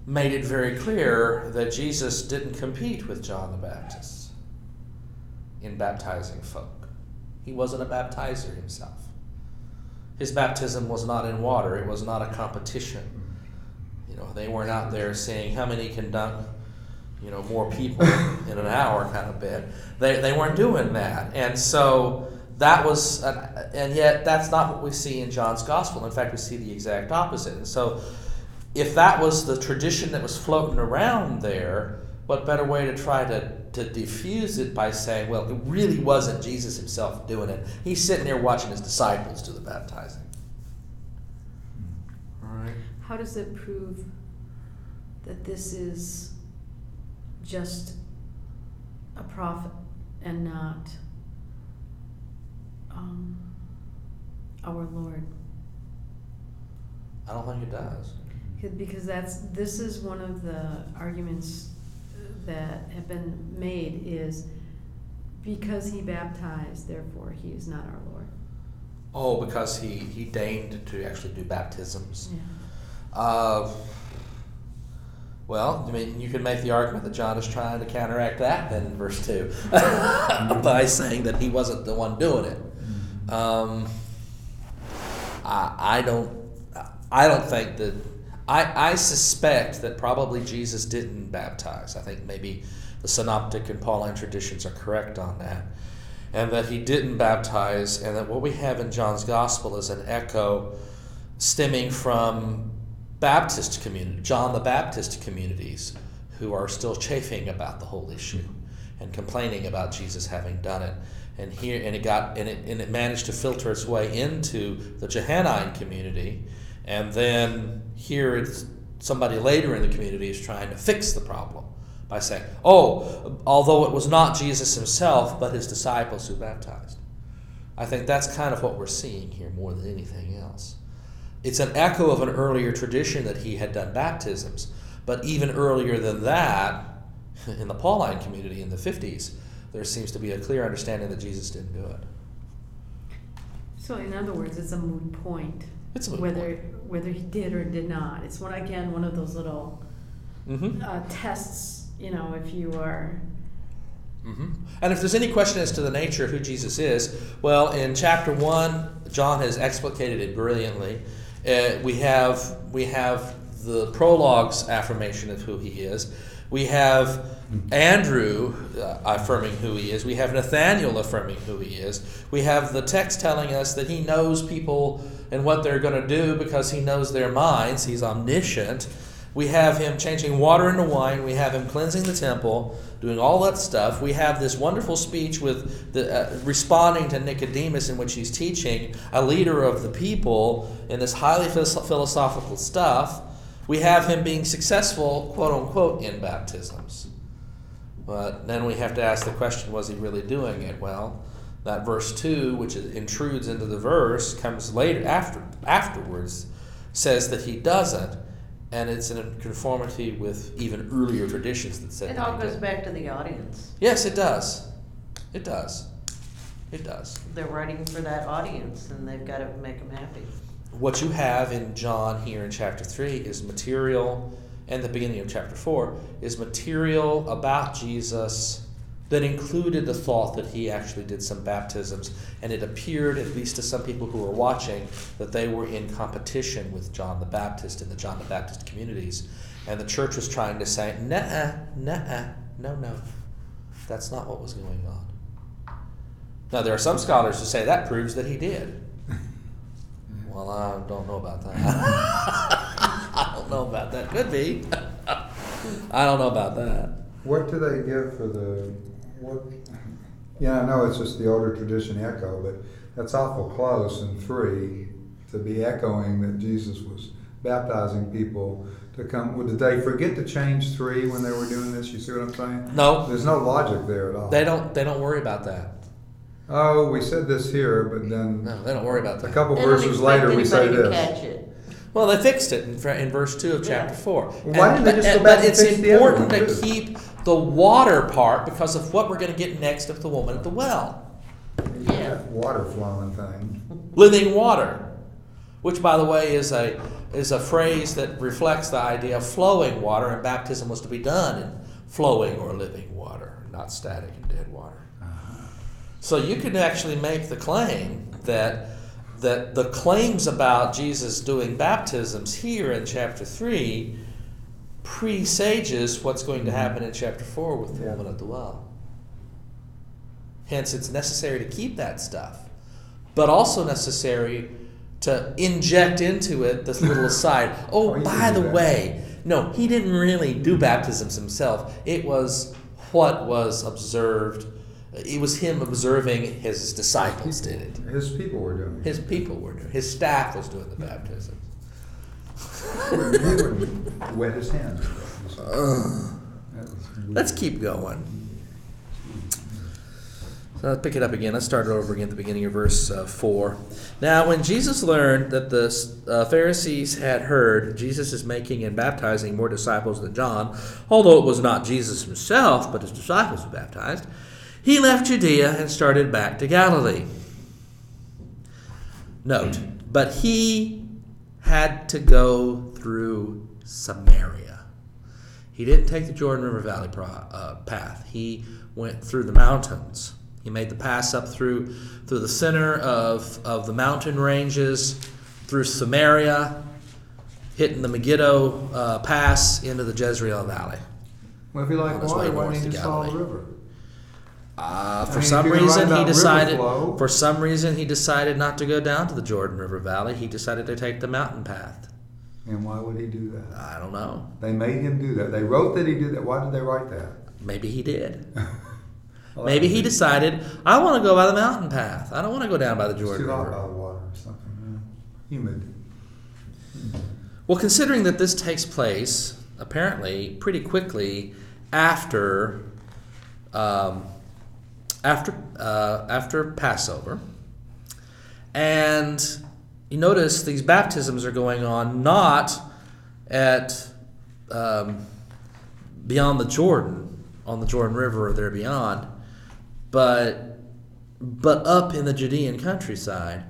made it very clear that Jesus didn't compete with John the Baptist in baptizing folk. He wasn't a baptizer himself. His baptism was not in water, it was not a competition. You know, they weren't out there saying how many can dunk, you know, more people in an hour kind of bit. They, they weren't doing that. And so that was, uh, and yet that's not what we see in John's gospel. In fact, we see the exact opposite. And so, if that was the tradition that was floating around there, what better way to try to, to diffuse it by saying, well, it really wasn't Jesus himself doing it. He's sitting there watching his disciples do the baptizing. All right. How does it prove that this is just a prophet and not um, our Lord? I don't think it does. Because that's, this is one of the arguments that have been made is because he baptized, therefore he is not our Lord. Oh, because he, he deigned to actually do baptisms. Yeah. Uh, well, I mean, you can make the argument that John is trying to counteract that then in verse 2 by saying that he wasn't the one doing it. Um, I, I don't I don't think that I, I suspect that probably Jesus didn't baptize. I think maybe the synoptic and Pauline traditions are correct on that. And that he didn't baptize, and that what we have in John's gospel is an echo stemming from Baptist community, John the Baptist communities, who are still chafing about the whole issue and complaining about Jesus having done it. And here, and it got, and it, and it managed to filter its way into the Johannine community, and then here it's somebody later in the community is trying to fix the problem by saying, "Oh, although it was not Jesus himself, but his disciples who baptized." I think that's kind of what we're seeing here more than anything else. It's an echo of an earlier tradition that he had done baptisms, but even earlier than that, in the Pauline community in the 50s, there seems to be a clear understanding that Jesus didn't do it. So in other words, it's a moot point. It's a moot whether point. whether he did or did not. It's one again one of those little Mm-hmm. uh, tests. You know, if you are hmm And if there's any question as to the nature of who Jesus is, well, in chapter one, John has explicated it brilliantly. Uh, we have we have the prologue's affirmation of who he is. We have Andrew uh, affirming who he is. We have Nathaniel affirming who he is. We have the text telling us that he knows people and what they're going to do because he knows their minds. He's omniscient. We have him changing water into wine. We have him cleansing the temple, doing all that stuff. We have this wonderful speech with the uh, responding to Nicodemus, in which he's teaching a leader of the people in this highly philosophical stuff. We have him being successful, quote unquote, in baptisms. But then we have to ask the question: Was he really doing it? Well, that verse two, which intrudes into the verse, comes later after afterwards, says that he doesn't and it's in conformity with even earlier traditions that said It all goes did. back to the audience. Yes, it does. It does. It does. They're writing for that audience and they've got to make them happy. What you have in John here in chapter 3 is material and the beginning of chapter 4 is material about Jesus that included the thought that he actually did some baptisms, and it appeared, at least to some people who were watching, that they were in competition with John the Baptist in the John the Baptist communities. And the church was trying to say, nah, nah, no, no. That's not what was going on. Now, there are some scholars who say that proves that he did. Well, I don't know about that. I don't know about that. Could be. I don't know about that. What do they give for the, what, yeah, I know it's just the older tradition echo, but that's awful close and free to be echoing that Jesus was baptizing people to come. Well, Did they forget to change three when they were doing this? You see what I'm saying? No, There's no logic there at all. they don't. They don't worry about that. Oh, we said this here, but then No, they don't worry about that. a that. couple They don't verses expect later we say anybody to this. catch it. Well, they fixed it in, fr- in verse two of chapter Yeah. four. Why didn't they just but, go uh, back but and it's fix the other important one, to too? keep the water part because of what we're going to get next of the woman at the well. Yeah. Water flowing thing. living water, which, by the way, is a is a phrase that reflects the idea of flowing water, and baptism was to be done in flowing or living water, not static and dead water. So you can actually make the claim that that the claims about Jesus doing baptisms here in chapter three presages what's going to happen in chapter four with the Yeah. woman at the well. Hence, it's necessary to keep that stuff, but also necessary to inject into it this little aside. Oh, Oh, by the that. way, no, he didn't really do baptisms himself. It was what was observed. It was him observing his disciples did it. His people were doing it. His people were doing. His staff was doing the baptisms. He wouldn't wet his hands. Let's keep going. So let's pick it up again. Let's start it over again at the beginning of verse uh, 4. Now, when Jesus learned that the uh, Pharisees had heard Jesus is making and baptizing more disciples than John, although it was not Jesus himself, but his disciples who baptized, he left Judea and started back to Galilee. Note, but he had to go through Samaria. He didn't take the Jordan River Valley uh, path. He went through the mountains. He made the pass up through through the center of, of the mountain ranges, through Samaria, hitting the Megiddo uh, Pass into the Jezreel Valley. Well, if you like On his way water, why don't you just follow the river? Uh, for mean, some if you can reason, he decided. For some reason, he decided not to go down to the Jordan River Valley. He decided to take the mountain path. And why would he do that? I don't know. They made him do that. They wrote that he did that. Why did they write that? Maybe he did. Well, Maybe he decided, I want to go by the mountain path. I don't want to go down by the Jordan too hot River. by the water or something. Yeah. Humid. Well, considering that this takes place apparently pretty quickly after um, after uh, after Passover, and you notice these baptisms are going on not at um, beyond the Jordan on the Jordan River or there beyond, but but up in the Judean countryside.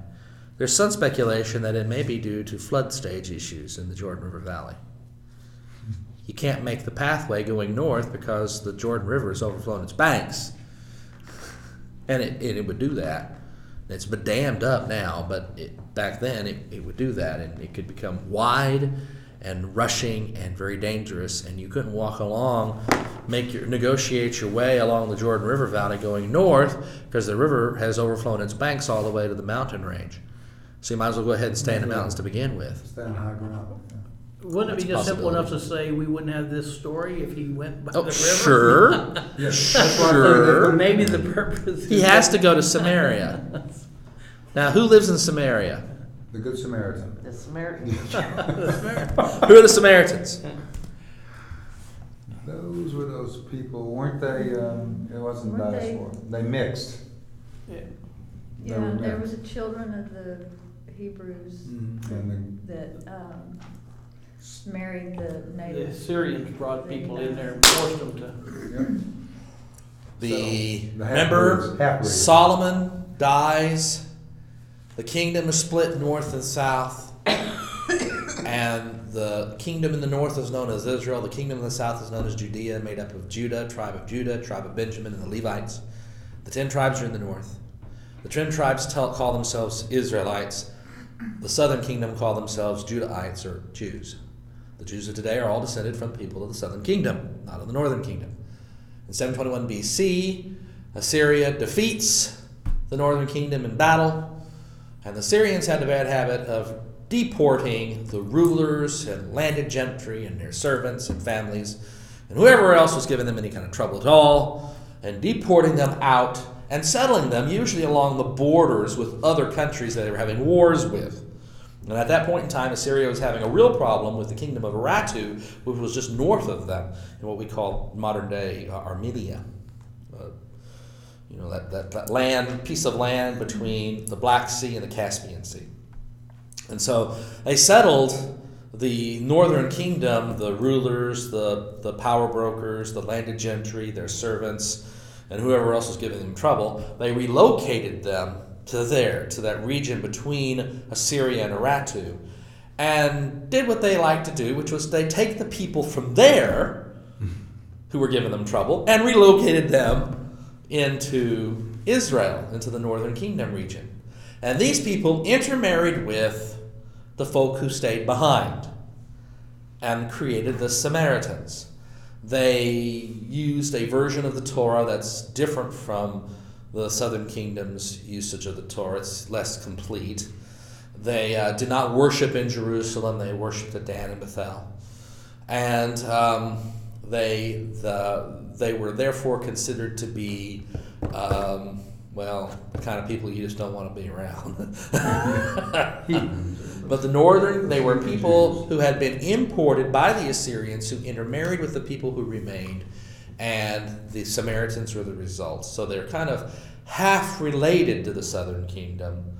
There's some speculation that it may be due to flood stage issues in the Jordan River Valley. You can't make the pathway going north because the Jordan River has overflown its banks. And it, and it would do that. It's been dammed up now, but it, back then it, it would do that. And it could become wide and rushing and very dangerous. And you couldn't walk along, make your, negotiate your way along the Jordan River Valley going north because the river has overflown its banks all the way to the mountain range. So you might as well go ahead and stay in the mountains to begin with. Stay on high ground. Yeah. Wouldn't it be just simple enough to say we wouldn't have this story if he went by Oh, the river? sure. Yeah, Sure. Maybe the purpose. He has to go to Samaria. Now, who lives in Samaria? The Good Samaritan. The Samaritan. Who are the Samaritans? Those were those people, weren't they? Um, it wasn't Weren't they- diaspora. They mixed. Yeah. They Yeah, were there mixed. was a children of the Hebrews And that um, married the The native. Syrians brought people in there and forced them to. the, yep. The So, the remember half-breeds, half-breeds. Solomon dies. The kingdom is split north and south. and the kingdom in the north is known as Israel. The kingdom in the south is known as Judea, made up of Judah, tribe of Judah, tribe of Benjamin, and the Levites. The ten tribes are in the north. The ten tribes tell, call themselves Israelites. The southern kingdom call themselves Judahites or Jews. The Jews of today are all descended from people of the southern kingdom, not of the northern kingdom. In 721 BC, Assyria defeats the northern kingdom in battle, and the Assyrians had the bad habit of deporting the rulers and landed gentry and their servants and families and whoever else was giving them any kind of trouble at all, and deporting them out and settling them usually along the borders with other countries that they were having wars with. And at that point in time, Assyria was having a real problem with the kingdom of Urartu, which was just north of them in what we call modern day uh, Armenia. Uh, you know, that, that, that land, piece of land between the Black Sea and the Caspian Sea. And so they settled the northern kingdom, the rulers, the, the power brokers, the landed gentry, their servants, and whoever else was giving them trouble, they relocated them to there, to that region between Assyria and Urartu, and did what they like to do, which was they take the people from there who were giving them trouble and relocated them into Israel, into the northern kingdom region. And these people intermarried with the folk who stayed behind and created the Samaritans. They used a version of the Torah that's different from the southern kingdom's usage of the Torah. It's less complete. They uh, did not worship in Jerusalem, they worshiped at Dan and Bethel. And um, they, the, they were therefore considered to be, um, well, the kind of people you just don't want to be around. but the northern, they were people who had been imported by the Assyrians who intermarried with the people who remained and the Samaritans were the result. So they're kind of half related to the southern kingdom,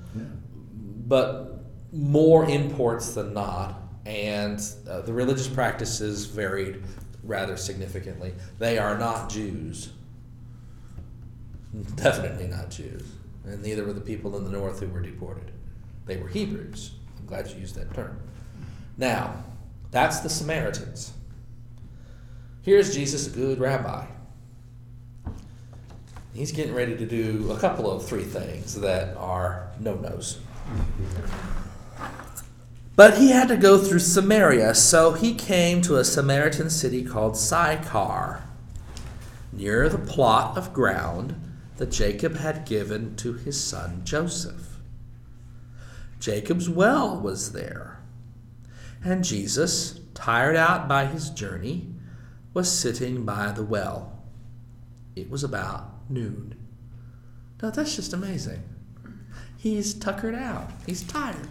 but more imports than not. And uh, the religious practices varied rather significantly. They are not Jews. Definitely not Jews. And neither were the people in the north who were deported. They were Hebrews. I'm glad you used that term. Now, that's the Samaritans. Here's Jesus, a good rabbi. He's getting ready to do a couple of three things that are no nos. But he had to go through Samaria, so he came to a Samaritan city called Sychar, near the plot of ground that Jacob had given to his son Joseph. Jacob's well was there, and Jesus, tired out by his journey, was sitting by the well. It was about noon. Now that's just amazing. He's tuckered out, he's tired.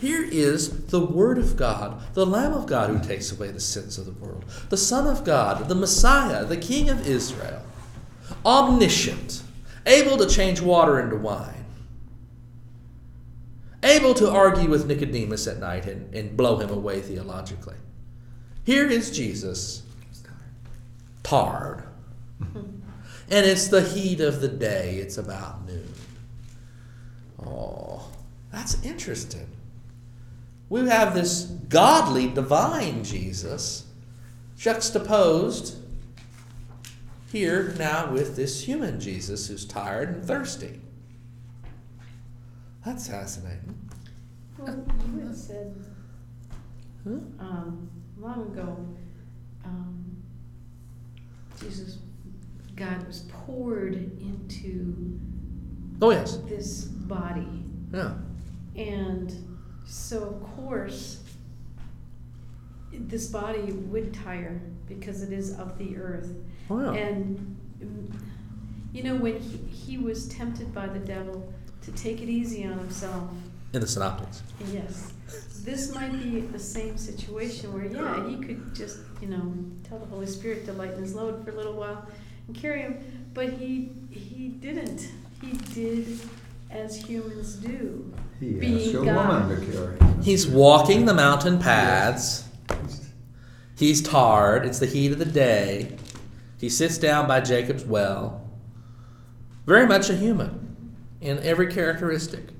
Here is the Word of God, the Lamb of God who takes away the sins of the world, the Son of God, the Messiah, the King of Israel, omniscient, able to change water into wine, able to argue with Nicodemus at night and, and blow him away theologically. Here is Jesus, tired. and it's the heat of the day, it's about noon. Oh, that's interesting. We have this godly, divine Jesus juxtaposed here now with this human Jesus who's tired and thirsty. That's fascinating. Well, you had said Huh? um, long ago, um, Jesus, God was poured into Oh, yes. this body. Yeah. And so, of course, this body would tire because it is of the earth. Oh, yeah. And, you know, when he, he was tempted by the devil to take it easy on himself, In the Synoptics. yes, this might be the same situation where, yeah, he could just, you know, tell the Holy Spirit to lighten his load for a little while and carry him, but he he didn't. He did as humans do. He Being asked a God. woman to carry him. He's walking the mountain paths. He's tired. It's the heat of the day. He sits down by Jacob's well. Very much a human in every characteristic.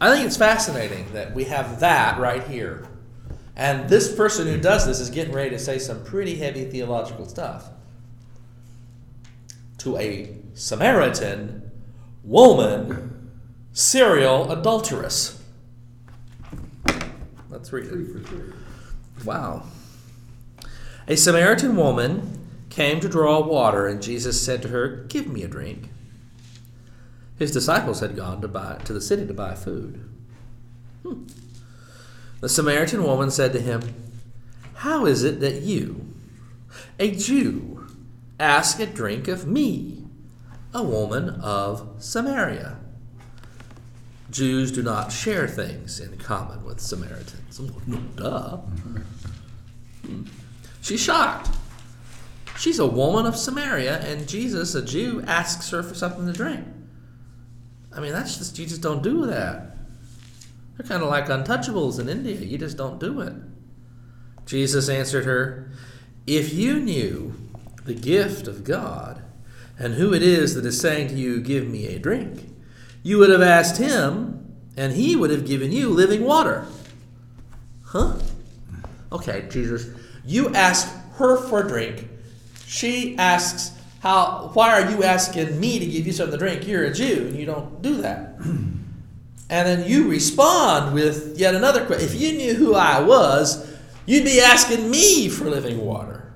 I think it's fascinating that we have that right here. And this person who does this is getting ready to say some pretty heavy theological stuff to a Samaritan woman, serial adulteress. Let's read it. Wow. A Samaritan woman came to draw water, and Jesus said to her, Give me a drink. His disciples had gone to, buy, to the city to buy food. Hmm. The Samaritan woman said to him, How is it that you, a Jew, ask a drink of me, a woman of Samaria? Jews do not share things in common with Samaritans. No, duh. Hmm. She's shocked. She's a woman of Samaria, and Jesus, a Jew, asks her for something to drink. I mean, that's just, you just don't do that. They're kind of like untouchables in India. You just don't do it. Jesus answered her, If you knew the gift of God and who it is that is saying to you, Give me a drink, you would have asked him, and he would have given you living water. Huh? Okay, Jesus, you ask her for a drink. She asks, "How? Why are you asking me to give you something to drink? You're a Jew, and you don't do that." and then you respond with yet another question. If you knew who I was, you'd be asking me for living water.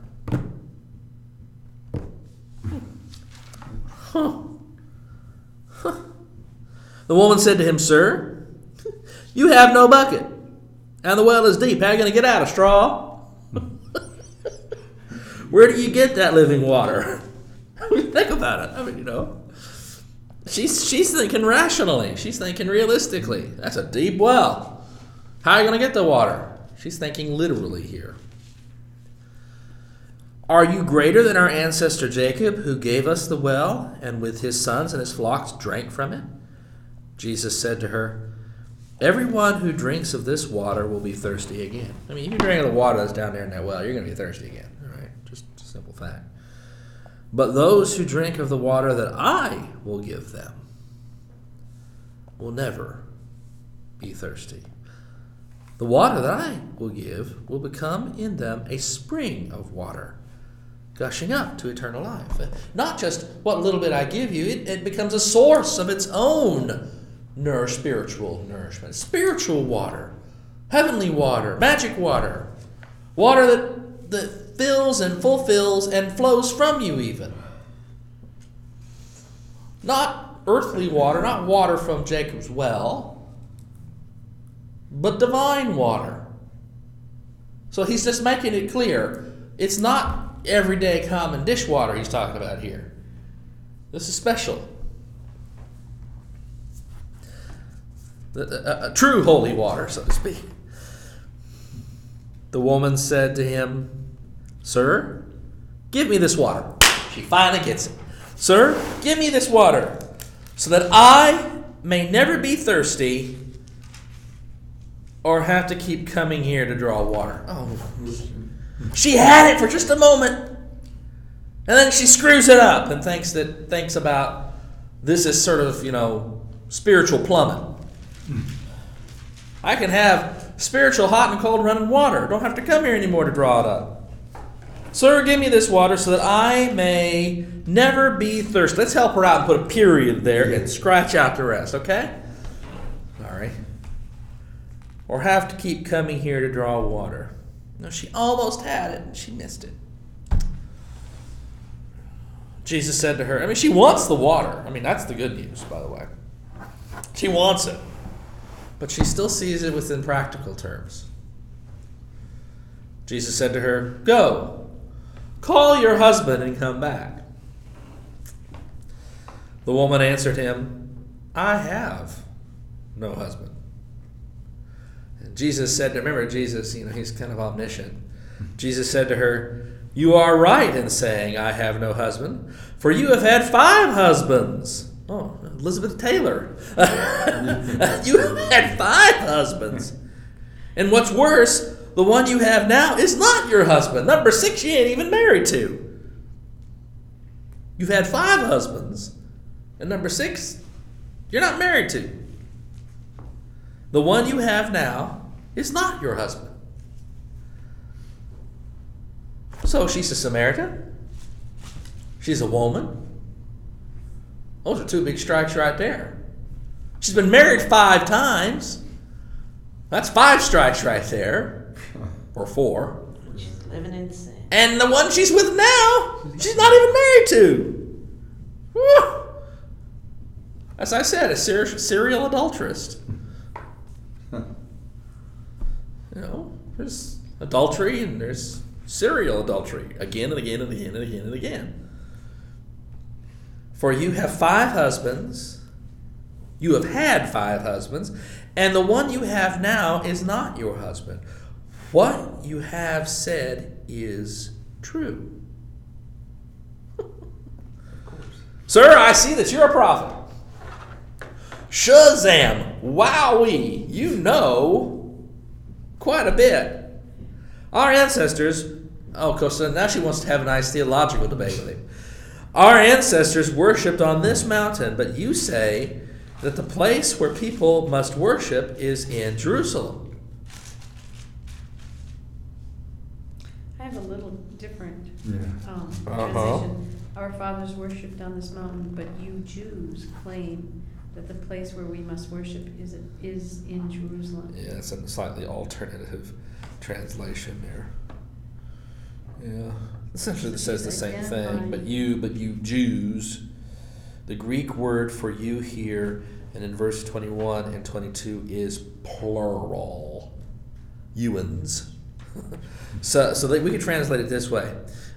Huh. Huh. The woman said to him, Sir, you have no bucket, and the well is deep. How are you going to get out? A straw? Where do you get that living water? I mean, think about it. I mean, you know. She's, she's thinking rationally. She's thinking realistically. That's a deep well. How are you going to get the water? She's thinking literally here. Are you greater than our ancestor Jacob, who gave us the well, and with his sons and his flocks drank from it? Jesus said to her, Everyone who drinks of this water will be thirsty again. I mean, if you drink of the water that's down there in that well, you're going to be thirsty again. All right? Just a simple fact. But those who drink of the water that I will give them will never be thirsty. The water that I will give will become in them a spring of water, gushing up to eternal life. Not just what little bit I give you, it, it becomes a source of its own nourish, spiritual nourishment. Spiritual water, heavenly water, magic water, water that, that fills and fulfills and flows from you, even. Not earthly water, not water from Jacob's well, but divine water. So he's just making it clear it's not everyday common dishwater he's talking about here. This is special. A, a true holy water, so to speak. The woman said to him, Sir, give me this water. She finally gets it. Sir, give me this water so that I may never be thirsty or have to keep coming here to draw water. Oh, she had it for just a moment. And then she screws it up and thinks that thinks about this is sort of, you know, spiritual plumbing. I can have spiritual hot and cold running water. Don't have to come here anymore to draw it up. Sir, give me this water so that I may never be thirsty. Let's help her out and put a period there and scratch out the rest, okay? All right. Or have to keep coming here to draw water. No, she almost had it and she missed it. Jesus said to her, I mean, she wants the water. I mean, that's the good news, by the way. She wants it. But she still sees it within practical terms. Jesus said to her, Go, call your husband and come back. The woman answered him, I have no husband. And Jesus said, Remember, Jesus, you know, he's kind of omniscient. Jesus said to her, You are right in saying, I have no husband, for you have had five husbands. Oh, Elizabeth Taylor. you have had five husbands. And what's worse, the one you have now is not your husband. Number six, you ain't even married to. You've had five husbands. And number six, you're not married to. The one you have now is not your husband. So she's a Samaritan. She's a woman. Those are two big strikes right there. She's been married five times. That's five strikes right there. Or four. She's living in sin. And the one she's with now, she's not even married to. As I said, a ser- serial adulteress. You know, there's adultery and there's serial adultery again and again and again and again and again. For you have five husbands, you have had five husbands, and the one you have now is not your husband. What you have said is true. Sir, I see that you're a prophet. Shazam! Wowee! You know quite a bit. Our ancestors, oh, because now she wants to have a nice theological debate with him. Our ancestors worshipped on this mountain, but you say that the place where people must worship is in Jerusalem. I have a little different Yeah. um, Uh-huh. transition. Our fathers worshipped on this mountain, but you Jews claim that the place where we must worship is is in Jerusalem. Yeah, it's a slightly alternative translation there. Yeah, essentially it says the same thing, but you, but you Jews. The Greek word for you here and in verse 21 and 22 is plural. Euans. So, so that we can translate it this way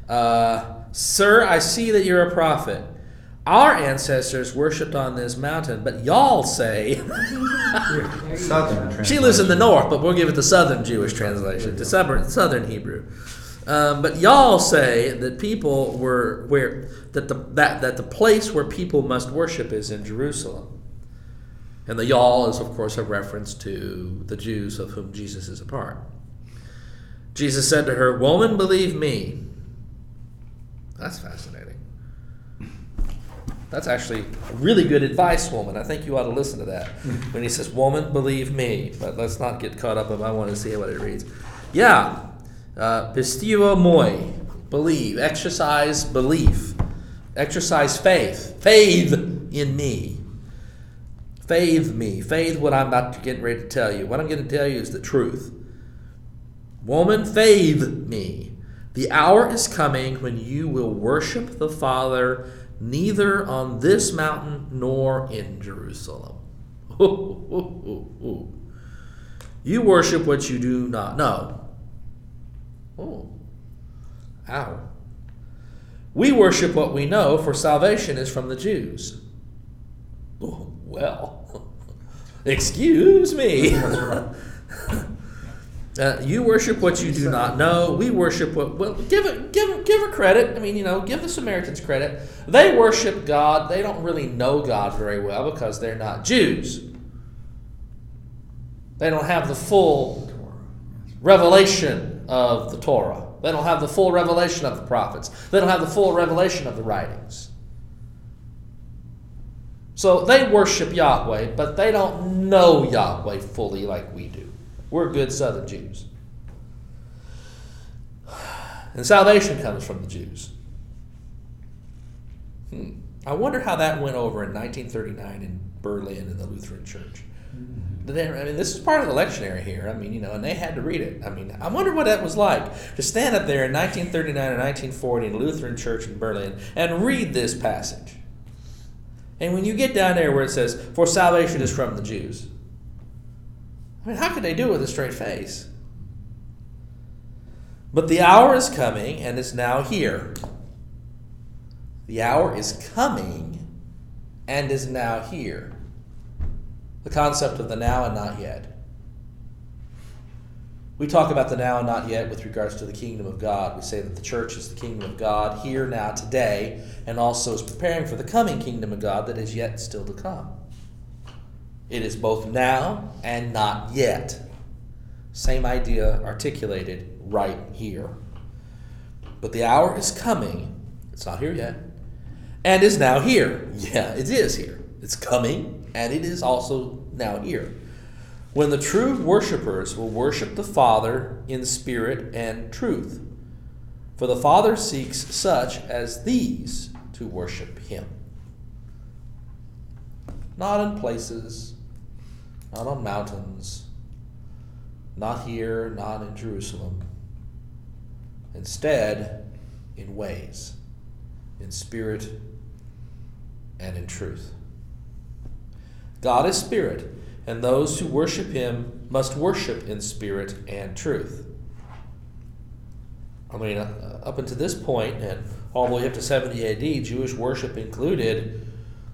uh, Sir, I see that you're a prophet. Our ancestors worshipped on this mountain, but y'all say. She lives in the north, but we'll give it the southern Jewish translation, the southern, southern Hebrew. Um, but y'all say that people were where that the that, that the place where people must worship is in Jerusalem. And the y'all is of course a reference to the Jews of whom Jesus is a part. Jesus said to her, Woman, believe me. That's fascinating. That's actually really good advice, woman. I think you ought to listen to that. when he says, Woman, believe me. But let's not get caught up in I want to see what it reads. Yeah. Uh, Pisteue moi. Believe. Exercise belief. Exercise faith. Faith in me. Faith me. Faith what I'm about to get ready to tell you. What I'm going to tell you is the truth. Woman, faith me. The hour is coming when you will worship the Father neither on this mountain nor in Jerusalem. You worship what you do not know. Oh. Ow. We worship what we know, for salvation is from the Jews. Well, excuse me. Uh, you worship what you do not know. We worship what. Well, give it, give, give her credit. I mean, you know, give the Samaritans credit. They worship God. They don't really know God very well because they're not Jews. They don't have the full revelation of the Torah. They don't have the full revelation of the prophets. They don't have the full revelation of the writings. So they worship Yahweh, but they don't know Yahweh fully like we do. We're good Southern Jews. And salvation comes from the Jews. Hmm. I wonder how that went over in 1939 in Berlin in the Lutheran Church. I mean, this is part of the lectionary here. I mean, you know, and they had to read it. I mean, I wonder what that was like to stand up there in 1939 or 1940 in a Lutheran church in Berlin and read this passage. And when you get down there where it says, For salvation is from the Jews, Mean, how could they do it with a straight face? But the hour is coming and is now here. The hour is coming and is now here. The concept of the now and not yet. We talk about the now and not yet with regards to the kingdom of God. We say that the church is the kingdom of God here, now, today, and also is preparing for the coming kingdom of God that is yet still to come. It is both now and not yet. Same idea articulated right here. But the hour is coming, it's not here yet, and is now here. Yeah, it is here. It's coming, and it is also now here. when the true worshippers will worship the Father in spirit and truth. For the Father seeks such as these to worship him. Not in places, not on mountains, not here, not in Jerusalem. Instead, in ways, in spirit and in truth. God is spirit, and those who worship him must worship in spirit and truth. I mean, uh, up until this point, and all the way up to 70 AD, Jewish worship included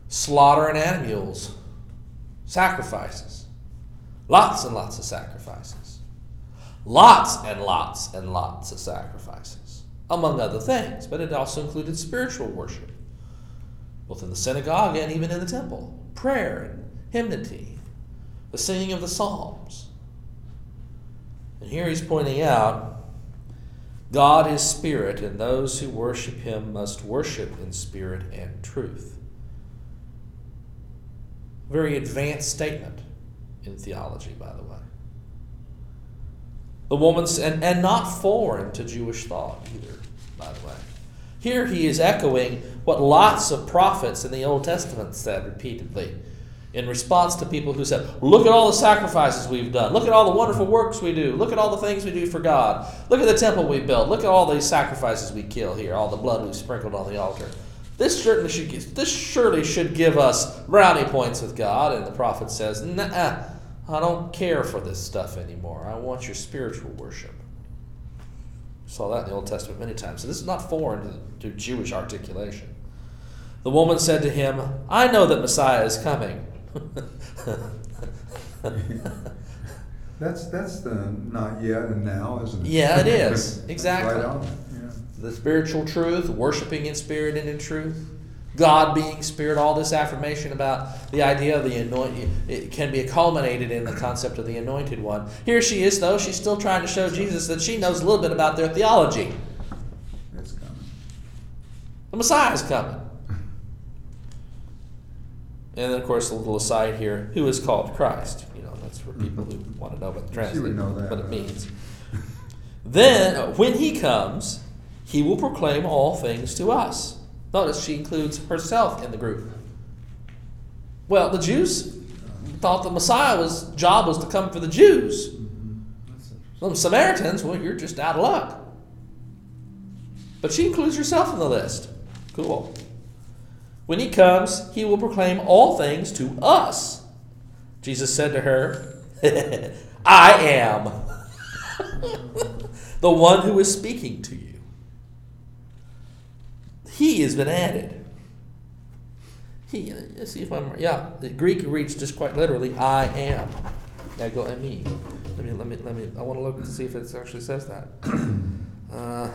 slaughtering animals, sacrifices, lots and lots of sacrifices, lots and lots and lots of sacrifices, among other things. But it also included spiritual worship, both in the synagogue and even in the temple, prayer and hymnody, the singing of the psalms. And here he's pointing out God is spirit, and those who worship him must worship in spirit and truth. Very advanced statement in theology, by the way. The woman's, and, and not foreign to Jewish thought either, by the way. Here he is echoing what lots of prophets in the Old Testament said repeatedly in response to people who said, Look at all the sacrifices we've done. Look at all the wonderful works we do. Look at all the things we do for God. Look at the temple we built. Look at all these sacrifices we kill here, all the blood we sprinkled on the altar. This certainly should this surely should give us brownie points with God. And the prophet says, Nah, I don't care for this stuff anymore. I want your spiritual worship. Saw that in the Old Testament many times. So this is not foreign to, to Jewish articulation. The woman said to him, I know that Messiah is coming That's that's the not yet and now, isn't it? Yeah, it is. Exactly. right on. Yeah. the spiritual truth, worshiping in spirit and in truth, God being spirit, all this affirmation about the idea of the anointed, it can be culminated in the concept of the anointed one. Here she is, though, she's still trying to show Jesus that she knows a little bit about their theology. It's coming. The Messiah is coming. And then, of course, a little aside here who is called Christ? You know, that's for people who want to know what the She would translation know that, what it means. Then, uh, when he comes, he will proclaim all things to us. Notice she includes herself in the group. Well, the Jews thought the Messiah was job was to come for the Jews. That's The Samaritans, well, you're just out of luck. But she includes herself in the list. Cool. When he comes, he will proclaim all things to us. Jesus said to her, I am the one who is speaking to you. He has been added. He, let's see if I'm yeah. The Greek reads just quite literally, I am. Now go me. Let me let me let me. I want to look to see if it actually says that. Uh,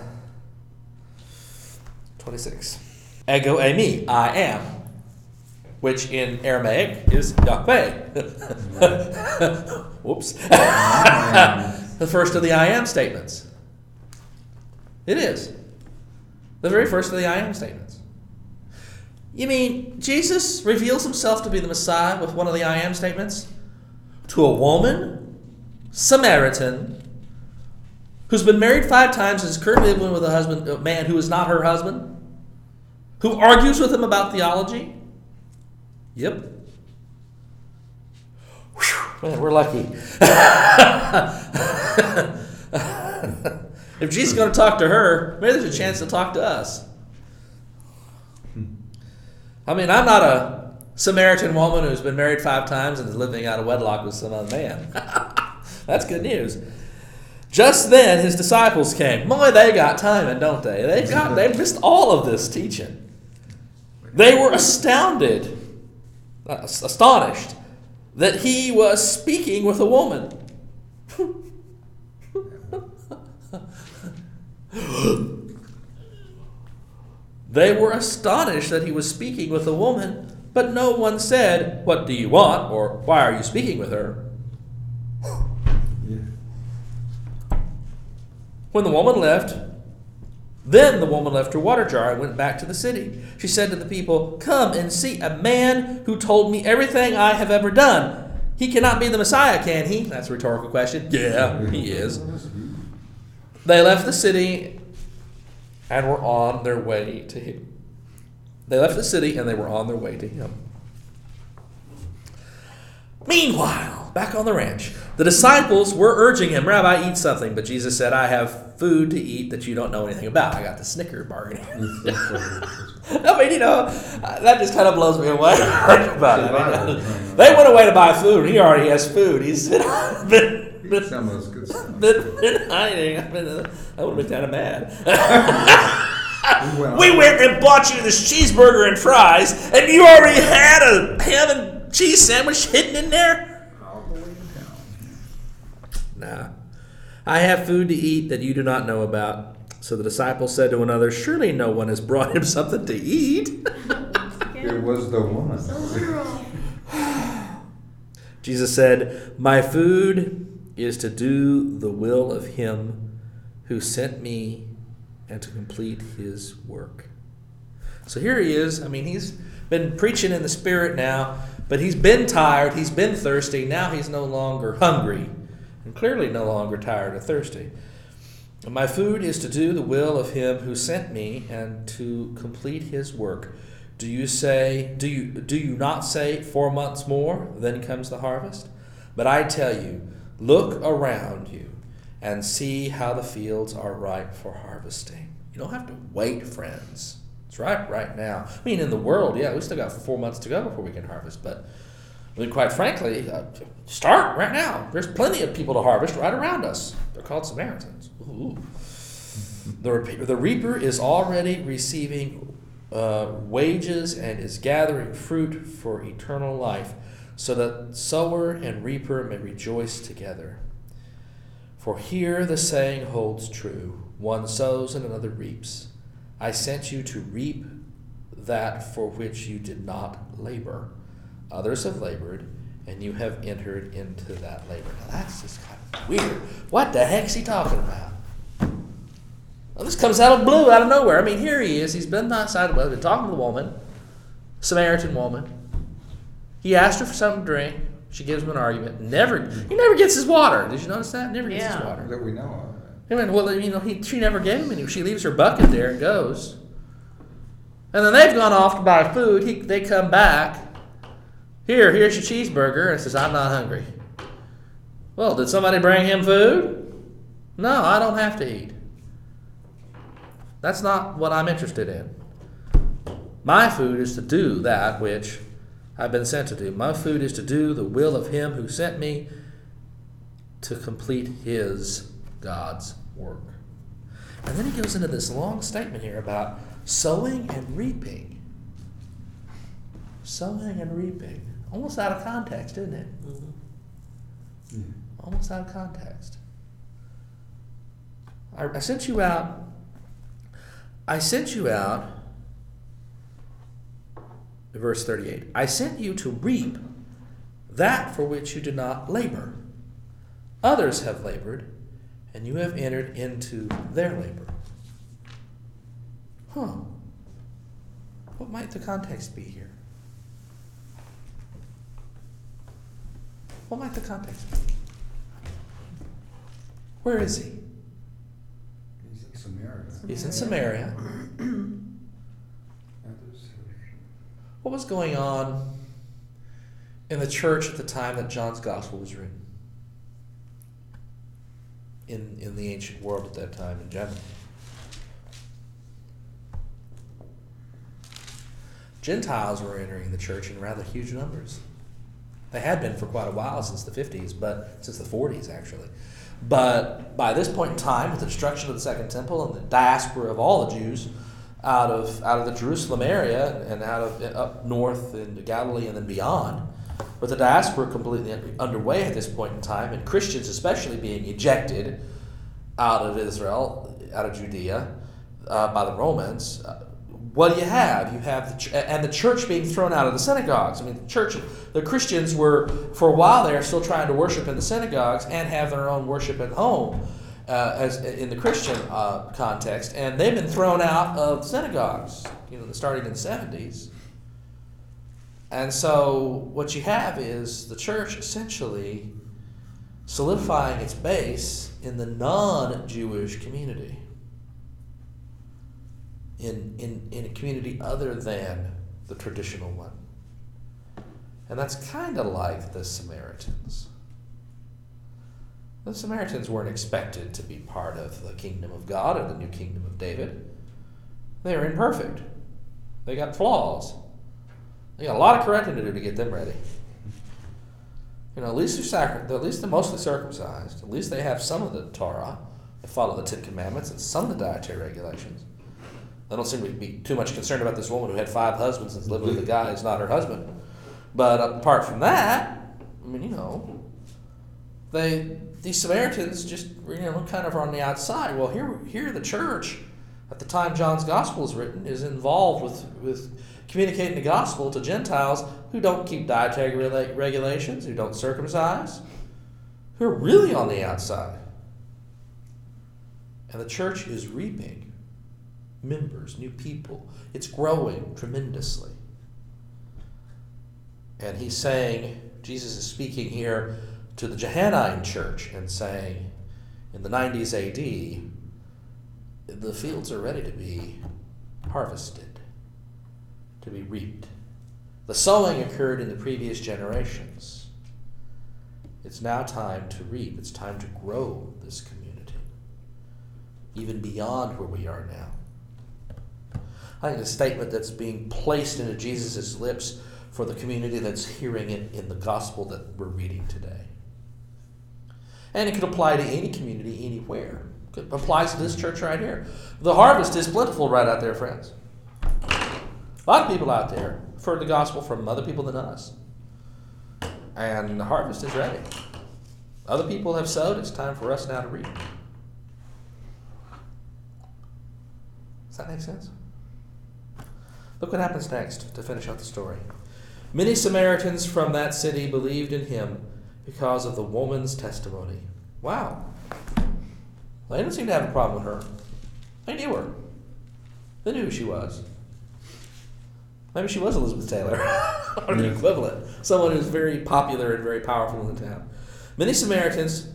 Twenty-six. Ego eimi, I am, which in Aramaic is Yahweh. Whoops. the first of the I am statements. It is. The very first of the I am statements. You mean Jesus reveals himself to be the Messiah with one of the I am statements? To a woman, Samaritan, who's been married five times and is currently living with a husband, a man who is not her husband? Who argues with him about theology? Yep. Whew, man, we're lucky. if Jesus is going to talk to her, maybe there's a chance to talk to us. I mean, I'm not a Samaritan woman who's been married five times and is living out of wedlock with some other man. That's good news. Just then, his disciples came. Boy, they got timing, don't they? They got they missed all of this teaching. They were astounded, uh, astonished that he was speaking with a woman. they were astonished that he was speaking with a woman, but no one said, What do you want? or Why are you speaking with her? When the woman left, then the woman left her water jar and went back to the city. She said to the people, Come and see a man who told me everything I have ever done. He cannot be the Messiah, can he? That's a rhetorical question. Yeah, he is. They left the city and were on their way to him. They left the city and they were on their way to him. Meanwhile, back on the ranch, the disciples were urging him, Rabbi, eat something. But Jesus said, I have food to eat that you don't know anything about. I got the Snicker bar. I mean, you know, that just kind of blows me away. about it. I mean, they went away to buy food. He already has food. He's been, been, been, Some of us good stuff. been, been hiding. I, mean, uh, I would have been kind of mad. We went we went and bought you this cheeseburger and fries, and you already had a ham and cheese sandwich hidden in there? all the way down. Nah. I have food to eat that you do not know about. So the disciples said to one another, Surely no one has brought him something to eat. It was the woman. So. Jesus said, My food is to do the will of him who sent me and to complete his work. So here he is. I mean, he's been preaching in the Spirit now, but he's been tired, he's been thirsty. Now he's no longer hungry, and clearly no longer tired or thirsty. My food is to do the will of him who sent me and to complete his work. Do you say do you do you not say four months more, then comes the harvest? But I tell you, look around you and see how the fields are ripe for harvesting. You don't have to wait, friends. It's right right now. I mean, in the world, yeah, we still got four months to go before we can harvest. But I mean, quite frankly, uh, start right now. There's plenty of people to harvest right around us. They're called Samaritans. Ooh. The, the reaper is already receiving uh, wages and is gathering fruit for eternal life, so that sower and reaper may rejoice together. For here the saying holds true one sows and another reaps. I sent you to reap that for which you did not labor. Others have labored, and you have entered into that labor. Now that's just kind of weird. What the heck's he talking about? Well, this comes out of blue, out of nowhere. I mean, here he is. He's been outside, well, been talking to the woman, Samaritan woman. He asked her for something to drink. She gives him an argument. Never, he never gets his water. Did you notice that? Never gets his water. That we know of. I mean, well, you know, he, she never gave him any. She leaves her bucket there and goes. And then they've gone off to buy food. He, they come back. Here, here's your cheeseburger. And says, I'm not hungry. Well, did somebody bring him food? No, I don't have to eat. That's not what I'm interested in. My food is to do that which I've been sent to do. My food is to do the will of him who sent me to complete his God's work. And then he goes into this long statement here about sowing and reaping. Sowing and reaping. Almost out of context, isn't it? Mm-hmm. Almost out of context. I, I sent you out. I sent you out. Verse 38. I sent you to reap that for which you did not labor. Others have labored, and you have entered into their labor. Huh. What might the context be here? What might the context be? Where is he? He's in Samaria. He's in Samaria. What was going on in the church at the time that John's gospel was written? In, in the ancient world at that time in general. Gentiles were entering the church in rather huge numbers. They had been for quite a while since the 50s, but since the 40s actually. But by this point in time, with the destruction of the Second Temple and the diaspora of all the Jews out of out of the Jerusalem area and out of up north into Galilee and then beyond, But the diaspora completely underway at this point in time, and Christians especially being ejected out of Israel, out of Judea, uh, by the Romans. Uh, what do you have? You have the ch- and the church being thrown out of the synagogues. I mean, the church, the Christians were for a while there still trying to worship in the synagogues and have their own worship at home, uh, as in the Christian uh, context, and they've been thrown out of synagogues. You know, starting in the seventies. And so what you have is the church essentially solidifying its base in the non-Jewish community. In, in, in a community other than the traditional one. And that's kind of like the Samaritans. The Samaritans weren't expected to be part of the kingdom of God or the new kingdom of David. They are imperfect. They got flaws. They got a lot of correcting to do to get them ready. You know, at least they're sacri- at least they're mostly circumcised. At least they have some of the Torah. They follow the Ten Commandments and some of the dietary regulations. They don't seem to be too much concerned about this woman who had five husbands and is living with a guy who's not her husband. But apart from that, I mean, you know, they these Samaritans just you know kind of are on the outside. Well, here here the church at the time John's gospel is written is involved with with communicating the gospel to Gentiles who don't keep dietary regulations, who don't circumcise, who are really on the outside. And the church is reaping members, new people. It's growing tremendously. And he's saying, Jesus is speaking here to the Johannine church and saying, in the 90s AD, the fields are ready to be harvested, to be reaped. The sowing occurred in the previous generations. It's now time to reap. It's time to grow this community, even beyond where we are now. I think the statement that's being placed into Jesus' lips for the community that's hearing it in the gospel that we're reading today. And it could apply to any community anywhere. It applies to this church right here. The harvest is plentiful right out there, friends. A lot of people out there have heard the gospel from other people than us. And the harvest is ready. Other people have sowed, it's time for us now to reap. Does that make sense? Look what happens next to finish out the story. Many Samaritans from that city believed in him because of the woman's testimony. Wow. They didn't seem to have a problem with her. They knew her. They knew who she was. Maybe she was Elizabeth Taylor, or the equivalent. Someone who's very popular and very powerful in the town. Many Samaritans,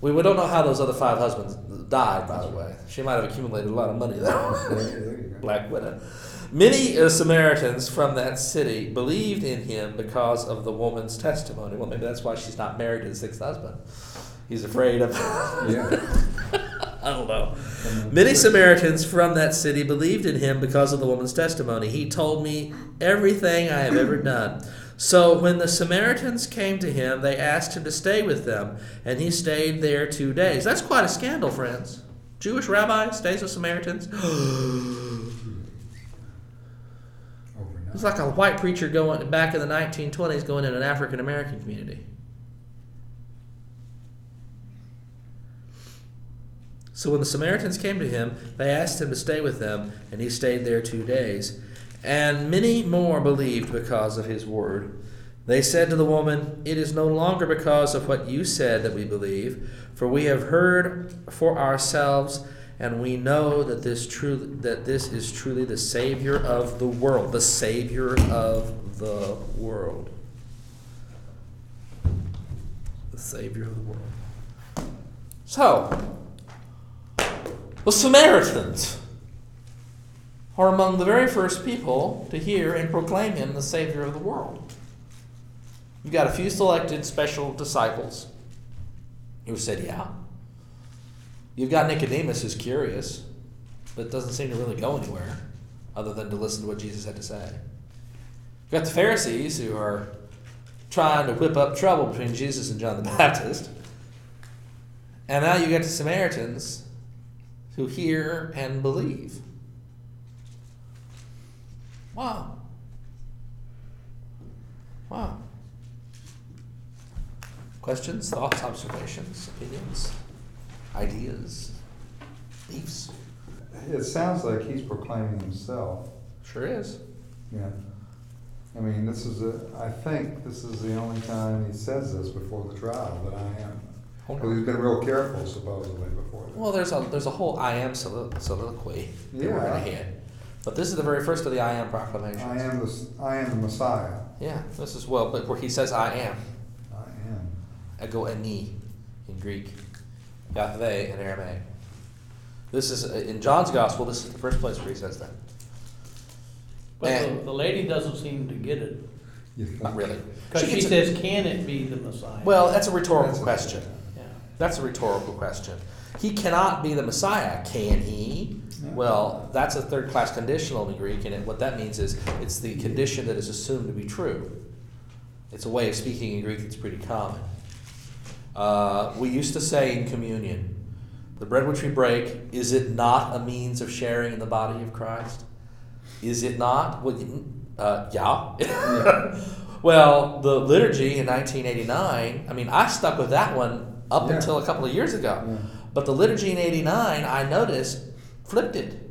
we, we don't know how those other five husbands died, by the way. She might have accumulated a lot of money, though. There you go. Black widow. Many uh, Samaritans from that city believed in him because of the woman's testimony. Well, maybe that's why she's not married to the sixth husband. He's afraid of. Yeah. I don't know. Many Samaritans from that city believed in him because of the woman's testimony. He told me everything I have ever done. So when the Samaritans came to him, they asked him to stay with them, and he stayed there two days. That's quite a scandal, friends. Jewish rabbi stays with Samaritans. It's like a white preacher going back in the 1920s going in an African American community. So when the Samaritans came to him, they asked him to stay with them, and he stayed there two days. And many more believed because of his word. They said to the woman, It is no longer because of what you said that we believe, for we have heard for ourselves, and we know that this truly that this is truly the Savior of the world, the Savior of the world. The Savior of the world. So, the Samaritans are among the very first people to hear and proclaim him the Savior of the world. You've got a few selected special disciples who said, Yeah. You've got Nicodemus who's curious, but doesn't seem to really go anywhere other than to listen to what Jesus had to say. You've got the Pharisees who are trying to whip up trouble between Jesus and John the Baptist. And now you get the Samaritans who hear and believe. Wow. Wow. Questions, thoughts, observations, opinions, ideas, beliefs? It sounds like he's proclaiming himself. Sure is. Yeah. I mean, this is a, I think this is the only time he says this before the trial that I am. Oh, Hold Because he's been real careful supposedly before that. Well, there's a there's a whole I am solilo- soliloquy that we're going to hear. but this is the very first of the I am proclamation. I am the, I am the Messiah. Yeah, this is well, but where he says I am. I am. Ego eimi in Greek, Yahweh in Aramaic. This is uh, in John's gospel. This is the first place where he says that. But And- the, the lady doesn't seem to get it. Not really. Because she gets it- says, can it be the Messiah? Well, that's a rhetorical That's a- question. Yeah. That's a rhetorical question. He cannot be the Messiah, can he? No. Well, that's a third class conditional in Greek, and it, what that means is it's the condition that is assumed to be true. It's a way of speaking in Greek that's pretty common. Uh, we used to say in communion, the bread which we break, is it not a means of sharing in the body of Christ? Is it not? Well, uh, yeah. well, the liturgy in 1989, I mean, I stuck with that one up Yeah. until a couple of years ago. Yeah. But the liturgy in 89, I noticed, flipped it.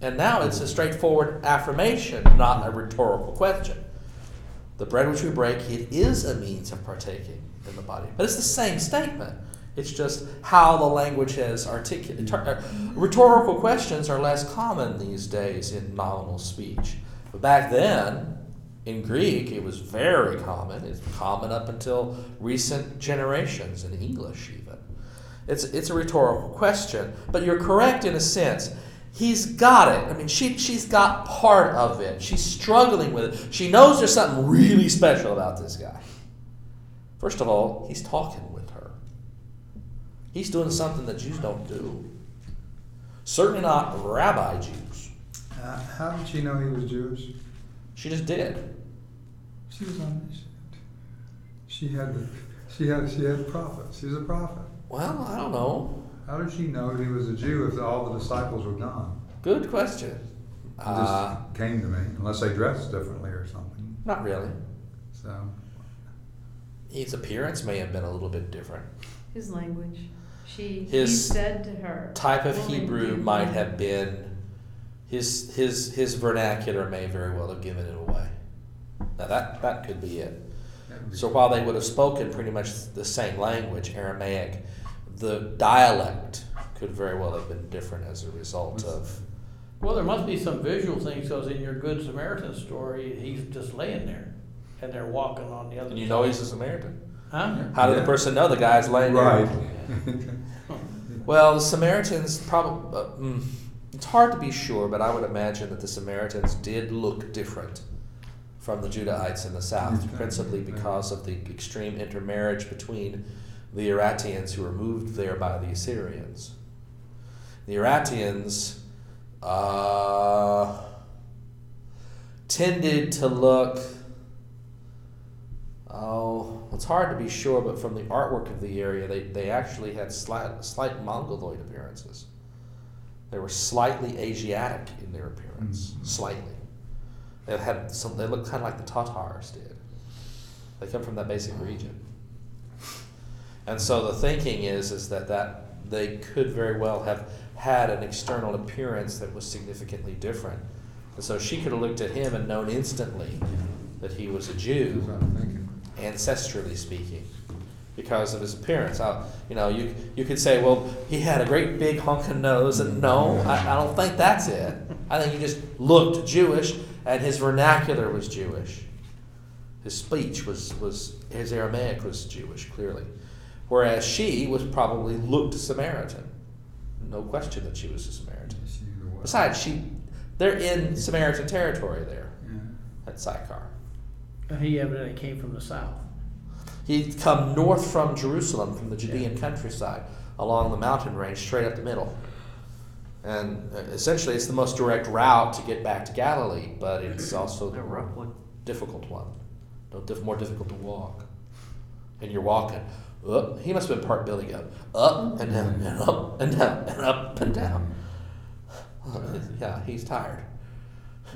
And now it's a straightforward affirmation, not a rhetorical question. The bread which we break, it is a means of partaking in the body. But it's the same statement. It's just how the language has articulated. uh, Rhetorical questions are less common these days in nominal speech. But back then, in Greek, it was very common. It's common up until recent generations in English, even. It's, it's a rhetorical question, but you're correct in a sense. He's got it. I mean, she, she's got part of it. She's struggling with it. She knows there's something really special about this guy. First of all, he's talking with her. He's doing something that Jews don't do. Certainly not rabbi Jews. Uh, how did she know he was Jewish? She just did. She was omniscient. She had the, she had she had prophets. She was a prophet. Well, I don't know. How did she know he was a Jew if all the disciples were gone? Good question. It just Uh, came to me, unless they dressed differently or something. not really. So His appearance may have been a little bit different. His language. She, he His said to her. Type of Hebrew might have been his his his vernacular may very well have given it away. Now that that could be it. that would be- So while they would have spoken pretty much the same language, Aramaic, the dialect could very well have been different as a result of. Well, there must be some visual things, because in your Good Samaritan story, he's just laying there, and they're walking on the other And you know he's a Samaritan. Huh? How did Yeah. the person know the guy's laying there? right. Well, the Samaritans probably. Uh, mm, it's hard to be sure, but I would imagine that the Samaritans did look different from the Judahites in the south, principally because of the extreme intermarriage between the Urartians who were moved there by the Assyrians. The Urartians uh, tended to look. Oh, it's hard to be sure, but from the artwork of the area, they, they actually had slight, slight Mongoloid appearances. They were slightly Asiatic in their appearance, Mhm. slightly. They had some. They looked kind of like the Tatars did. They come from that basic region, and so the thinking is is that that they could very well have had an external appearance that was significantly different, and so she could have looked at him and known instantly that he was a Jew That's what I'm thinking. ancestrally speaking, because of his appearance. I, you know, you you could say, well, he had a great big honking nose, and no, I, I don't think that's it. I think he just looked Jewish, and his vernacular was Jewish. His speech was was his Aramaic was Jewish, clearly, whereas she was probably looked Samaritan. No question that she was a Samaritan. Besides, she they're in Samaritan territory there at Sychar. And he evidently came from the south. He'd come north from Jerusalem, from the Judean countryside, along the mountain range, straight up the middle. And uh, essentially, it's the most direct route to get back to Galilee, but it's also the A rough one. difficult one. No, diff- more difficult to walk. And you're walking. Up. He must have been part Billy Goat. Up and down and up and down and up and down. Yeah, he's tired.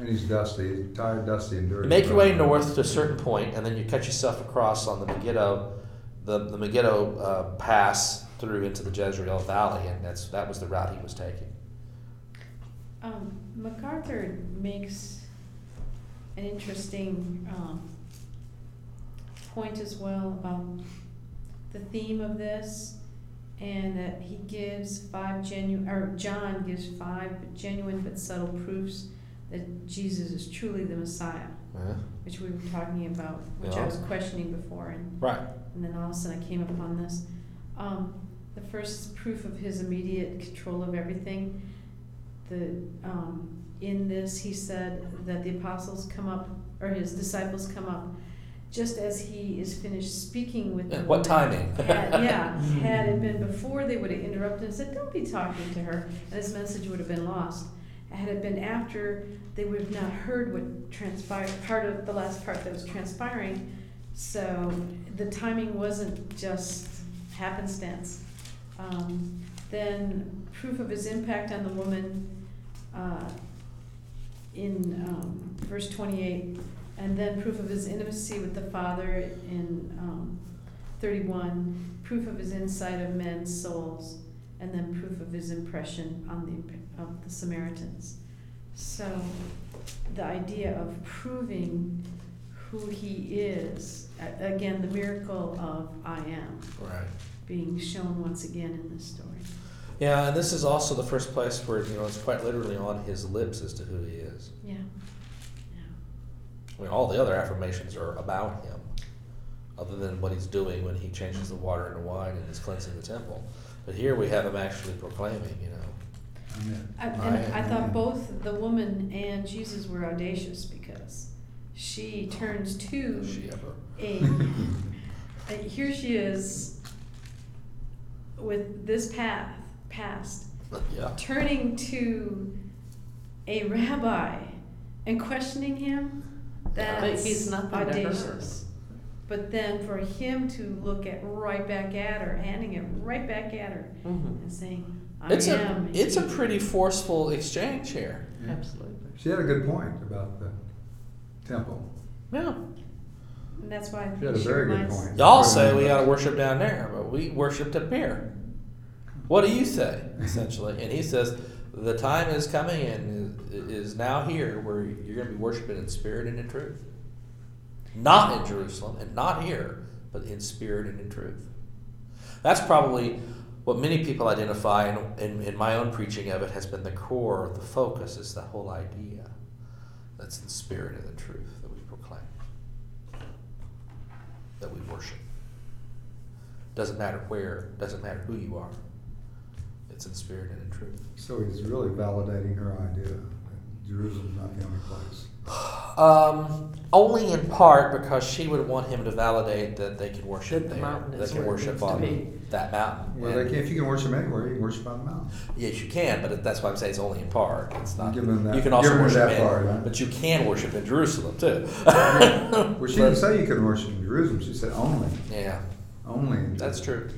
And he's dusty, he's tired, dusty, and dirty. You make your way north to a certain point, and then you cut yourself across on the Megiddo, the, the Megiddo uh, pass through into the Jezreel Valley, and that's that was the route he was taking. Um, MacArthur makes an interesting um, point as well about the theme of this, and that he gives five genuine, or John gives five genuine but subtle proofs that Jesus is truly the Messiah. Yeah. which we were talking about, which I was questioning before, and, Right. and then all of a sudden I came upon this. Um, the first proof of his immediate control of everything, the, um, in this, he said that the apostles come up, or his disciples come up, just as he is finished speaking with the Yeah, what woman. timing? Had, yeah, had it been before, they would have interrupted and said, "Don't be talking to her," and his message would have been lost. Had it been after, they would have not heard what transpired. Part of the last part that was transpiring, so the timing wasn't just happenstance. Um, then proof of his impact on the woman uh, in um, verse twenty-eight, and then proof of his intimacy with the Father in um, 31, proof of his insight of men's souls, and then proof of his impression on the of the Samaritans. So, the idea of proving who he is, again, the miracle of I am Right. being shown once again in this story. Yeah, and this is also the first place where you know it's quite literally on his lips as to who he is. Yeah. Yeah. I mean, all the other affirmations are about him, other than what he's doing when he changes the water into wine and is cleansing the temple. But here we have him actually proclaiming, you know. Amen. I, I and I thought both the woman and Jesus were audacious because she turns to she ever? a, a here she is with this path past Yeah. turning to a rabbi and questioning him But that's he's nothing audacious but then for him to look at right back at her handing it right back at her Mhm. and saying i It's a it's a pretty forceful exchange here. Yeah. Absolutely. She had a good point about the temple. Yeah. and that's why She had a she very good reminds point. Y'all say we gotta worship down there, but we worshipped up here. What do you say, essentially? And he says, the time is coming and is is now here where you're gonna be worshiping in spirit and in truth. Not in Jerusalem and not here, but in spirit and in truth. That's probably what many people identify, and in, in my own preaching of it has been the core, the focus is the whole idea that's the spirit and the truth that we proclaim, that we worship. Doesn't matter where, doesn't matter who you are. It's in spirit and in truth. So he's really validating her idea that Jerusalem's not the only place. Um, only in part because she would want him to validate that they can worship That the there. mountain They is can where it worship needs to on be. That mountain. Well, And- they can, if you can worship anywhere, you can worship on the mountain. Yes, you can, but that's why I'm saying it's only in part. It's not. Give them that- you can also give them worship in, part, huh? but you can worship in Jerusalem too. Well, she didn't say you could worship in Jerusalem. She said only, yeah, only. in that's true.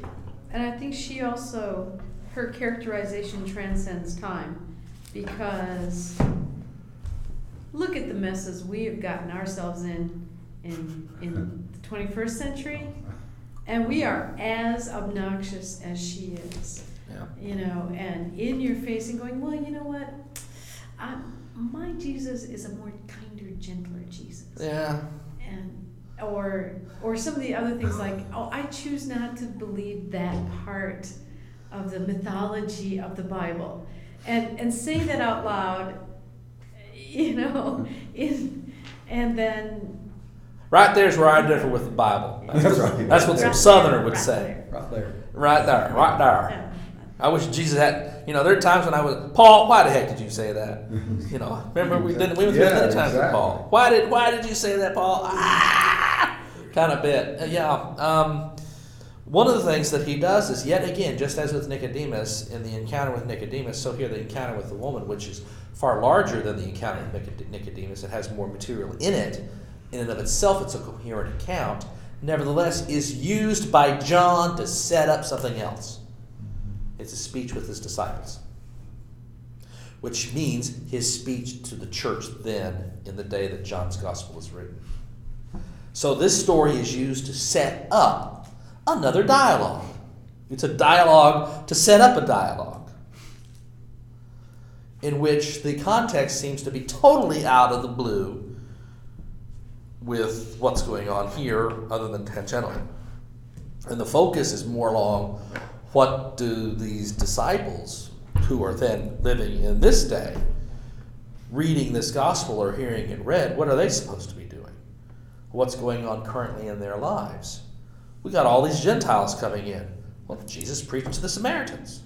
And I think she also, her characterization transcends time because look at the messes we have gotten ourselves in in, in the 21st century, and we are as obnoxious as she is. Yeah. You know, and in your face and going, well, you know what? I, my Jesus is a more kinder, gentler Jesus Yeah. and or or some of the other things like oh i choose not to believe that part of the mythology of the bible and and say that out loud you know in and then Right there's where I differ with the Bible. That's right. That's what some Southerner would say. Right there. Right there, right there. I wish Jesus had. You know, there are times when I was Paul. Why the heck did you say that? You know, remember we didn't. We went through Yeah, many times with. Paul. Why did Why did you say that, Paul? Ah, kind of bit. Uh, yeah. Um, one of the things that he does is yet again, just as with Nicodemus in the encounter with Nicodemus, so here the encounter with the woman, which is far larger than the encounter with Nicodemus. It has more material in it. In and of itself, it's a coherent account. Nevertheless, is used by John to set up something else. It's a speech with his disciples, which means his speech to the church then in the day that John's gospel is written. So this story is used to set up another dialogue. It's a dialogue to set up a dialogue in which the context seems to be totally out of the blue with what's going on here other than tangentially. And the focus is more along what do these disciples who are then living in this day reading this gospel or hearing it read, what are they supposed to be doing? what's going on currently in their lives. We got all these Gentiles coming in. Well, Jesus preached to the Samaritans.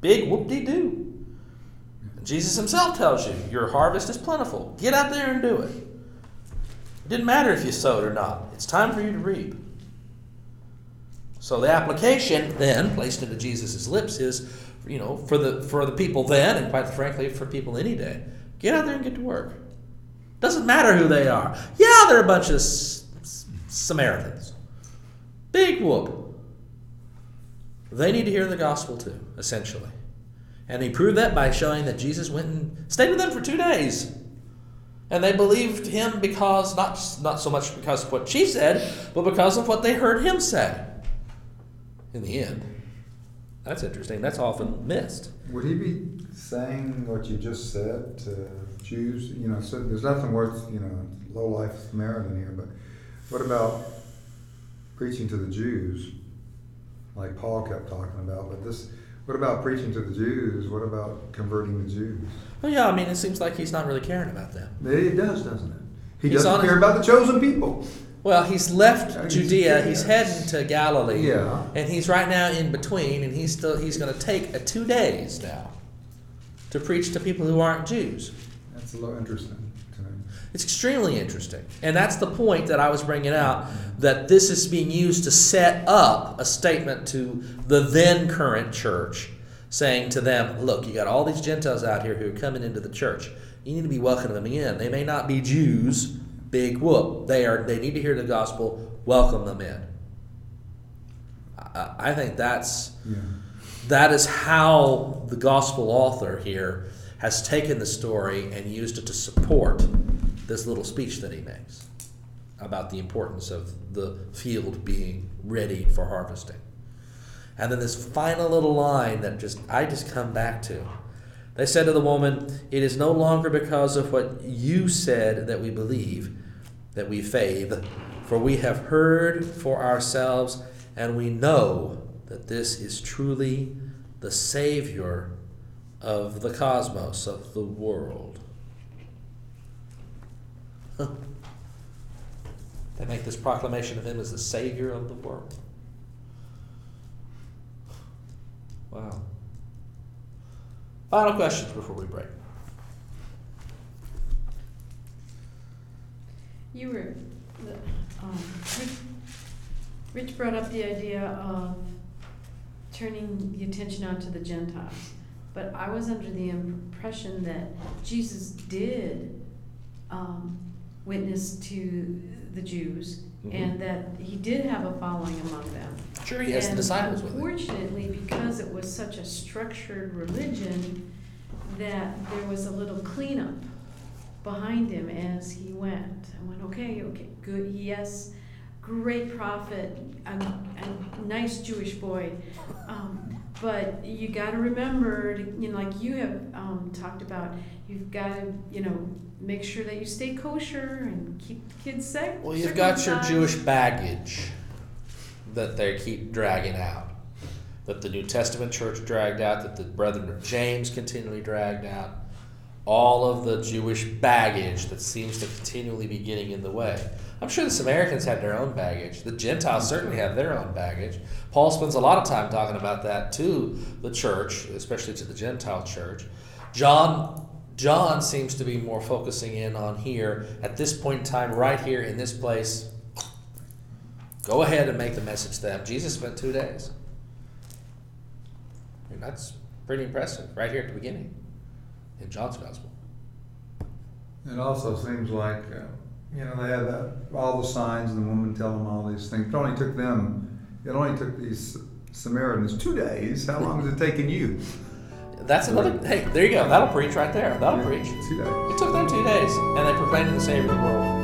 Big whoop de doo. Jesus himself tells you your harvest is plentiful. Get out there and do it. Didn't matter if you sowed or not, it's time for you to reap. So the application then placed into Jesus' lips is, you know, for the for the people then, and quite frankly for people any day, get out there and get to work. Doesn't matter who they are. Yeah, they're a bunch of S- S- Samaritans. Big whoop. They need to hear the gospel too, essentially. And he proved that by showing that Jesus went and stayed with them for two days. And they believed him because, not, not so much because of what she said, but because of what they heard him say. In the end. That's interesting. That's often missed. Would he be saying what you just said to Jews? You know, so there's nothing worth, you know, low life Samaritan here, but what about preaching to the Jews, like Paul kept talking about? But this, what about preaching to the Jews? What about converting the Jews? Well, yeah, I mean, it seems like he's not really caring about them. It does, doesn't it? He He's doesn't care about the chosen people. Well, he's left Yeah, he's- Judea. He's yeah. heading to Galilee. Yeah. And he's right now in between, and he's still he's going to take a two days now to preach to people who aren't Jews. That's a little interesting. It's extremely interesting, and that's the point that I was bringing out. That this is being used to set up a statement to the then current church, saying to them, "Look, you got all these Gentiles out here who are coming into the church. You need to be welcoming them in. They may not be Jews." Big whoop. They are. They need to hear the gospel. Welcome them in. I, I think that's Yeah. that is how the gospel author here has taken the story and used it to support this little speech that he makes about the importance of the field being ready for harvesting. And then this final little line that just I just come back to. They said to the woman, It is no longer because of what you said that we believe, that we faith, for we have heard for ourselves, and we know that this is truly the Savior of the cosmos, of the world. They make this proclamation of him as the Savior of the world. Wow. Final questions before we break. You were, um, Rich brought up the idea of turning the attention onto the Gentiles. But I was under the impression that Jesus did um, witness to the Jews Mhm. and that he did have a following among them. Sure, he has the disciples with him. Unfortunately, because it was such a structured religion, that there was a little cleanup behind him as he went. I went, okay, okay, good, yes, great prophet, a, a nice Jewish boy. Um, but you got to remember, you know, like you have um, talked about, you've got to, you know, make sure that you stay kosher and keep the kids safe. Well, you've got your Jewish baggage that they keep dragging out, that the New Testament church dragged out, that the Brethren of James continually dragged out. All of the Jewish baggage that seems to continually be getting in the way. I'm sure the Samaritans had their own baggage. The Gentiles certainly have their own baggage. Paul spends a lot of time talking about that to the church, especially to the Gentile church. John John seems to be more focusing in on here at this point in time, right here in this place. Go ahead and make the message to them. Jesus spent two days. That's pretty impressive, right here at the beginning in John's gospel. It also seems like, uh, you know, they had that, all the signs and the woman telling them all these things. It only took them, it only took these Samaritans two days. How long has it taken you? That's another. Hey, there you go. That'll preach right there. That'll Yeah, preach. Two days. It took them two days, and they proclaimed the Savior of the world.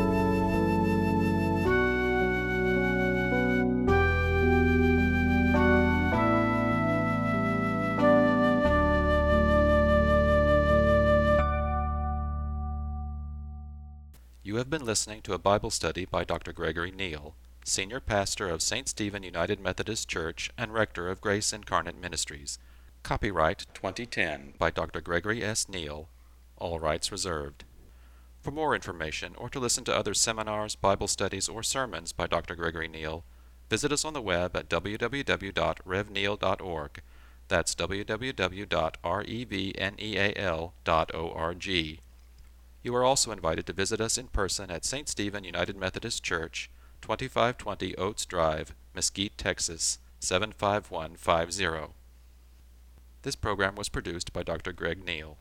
You have been listening to a Bible study by Dr. Gregory Neal, Senior Pastor of St. Stephen United Methodist Church and Rector of Grace Incarnate Ministries. Copyright 2010 by Dr. Gregory S. Neal, all rights reserved. For more information or to listen to other seminars, Bible studies, or sermons by Dr. Gregory Neal, visit us on the web at www.revneal.org. That's www.revneal.org. You are also invited to visit us in person at St. Stephen United Methodist Church, 2520 Oates Drive, Mesquite, Texas 75150. This program was produced by Dr. Greg Neal.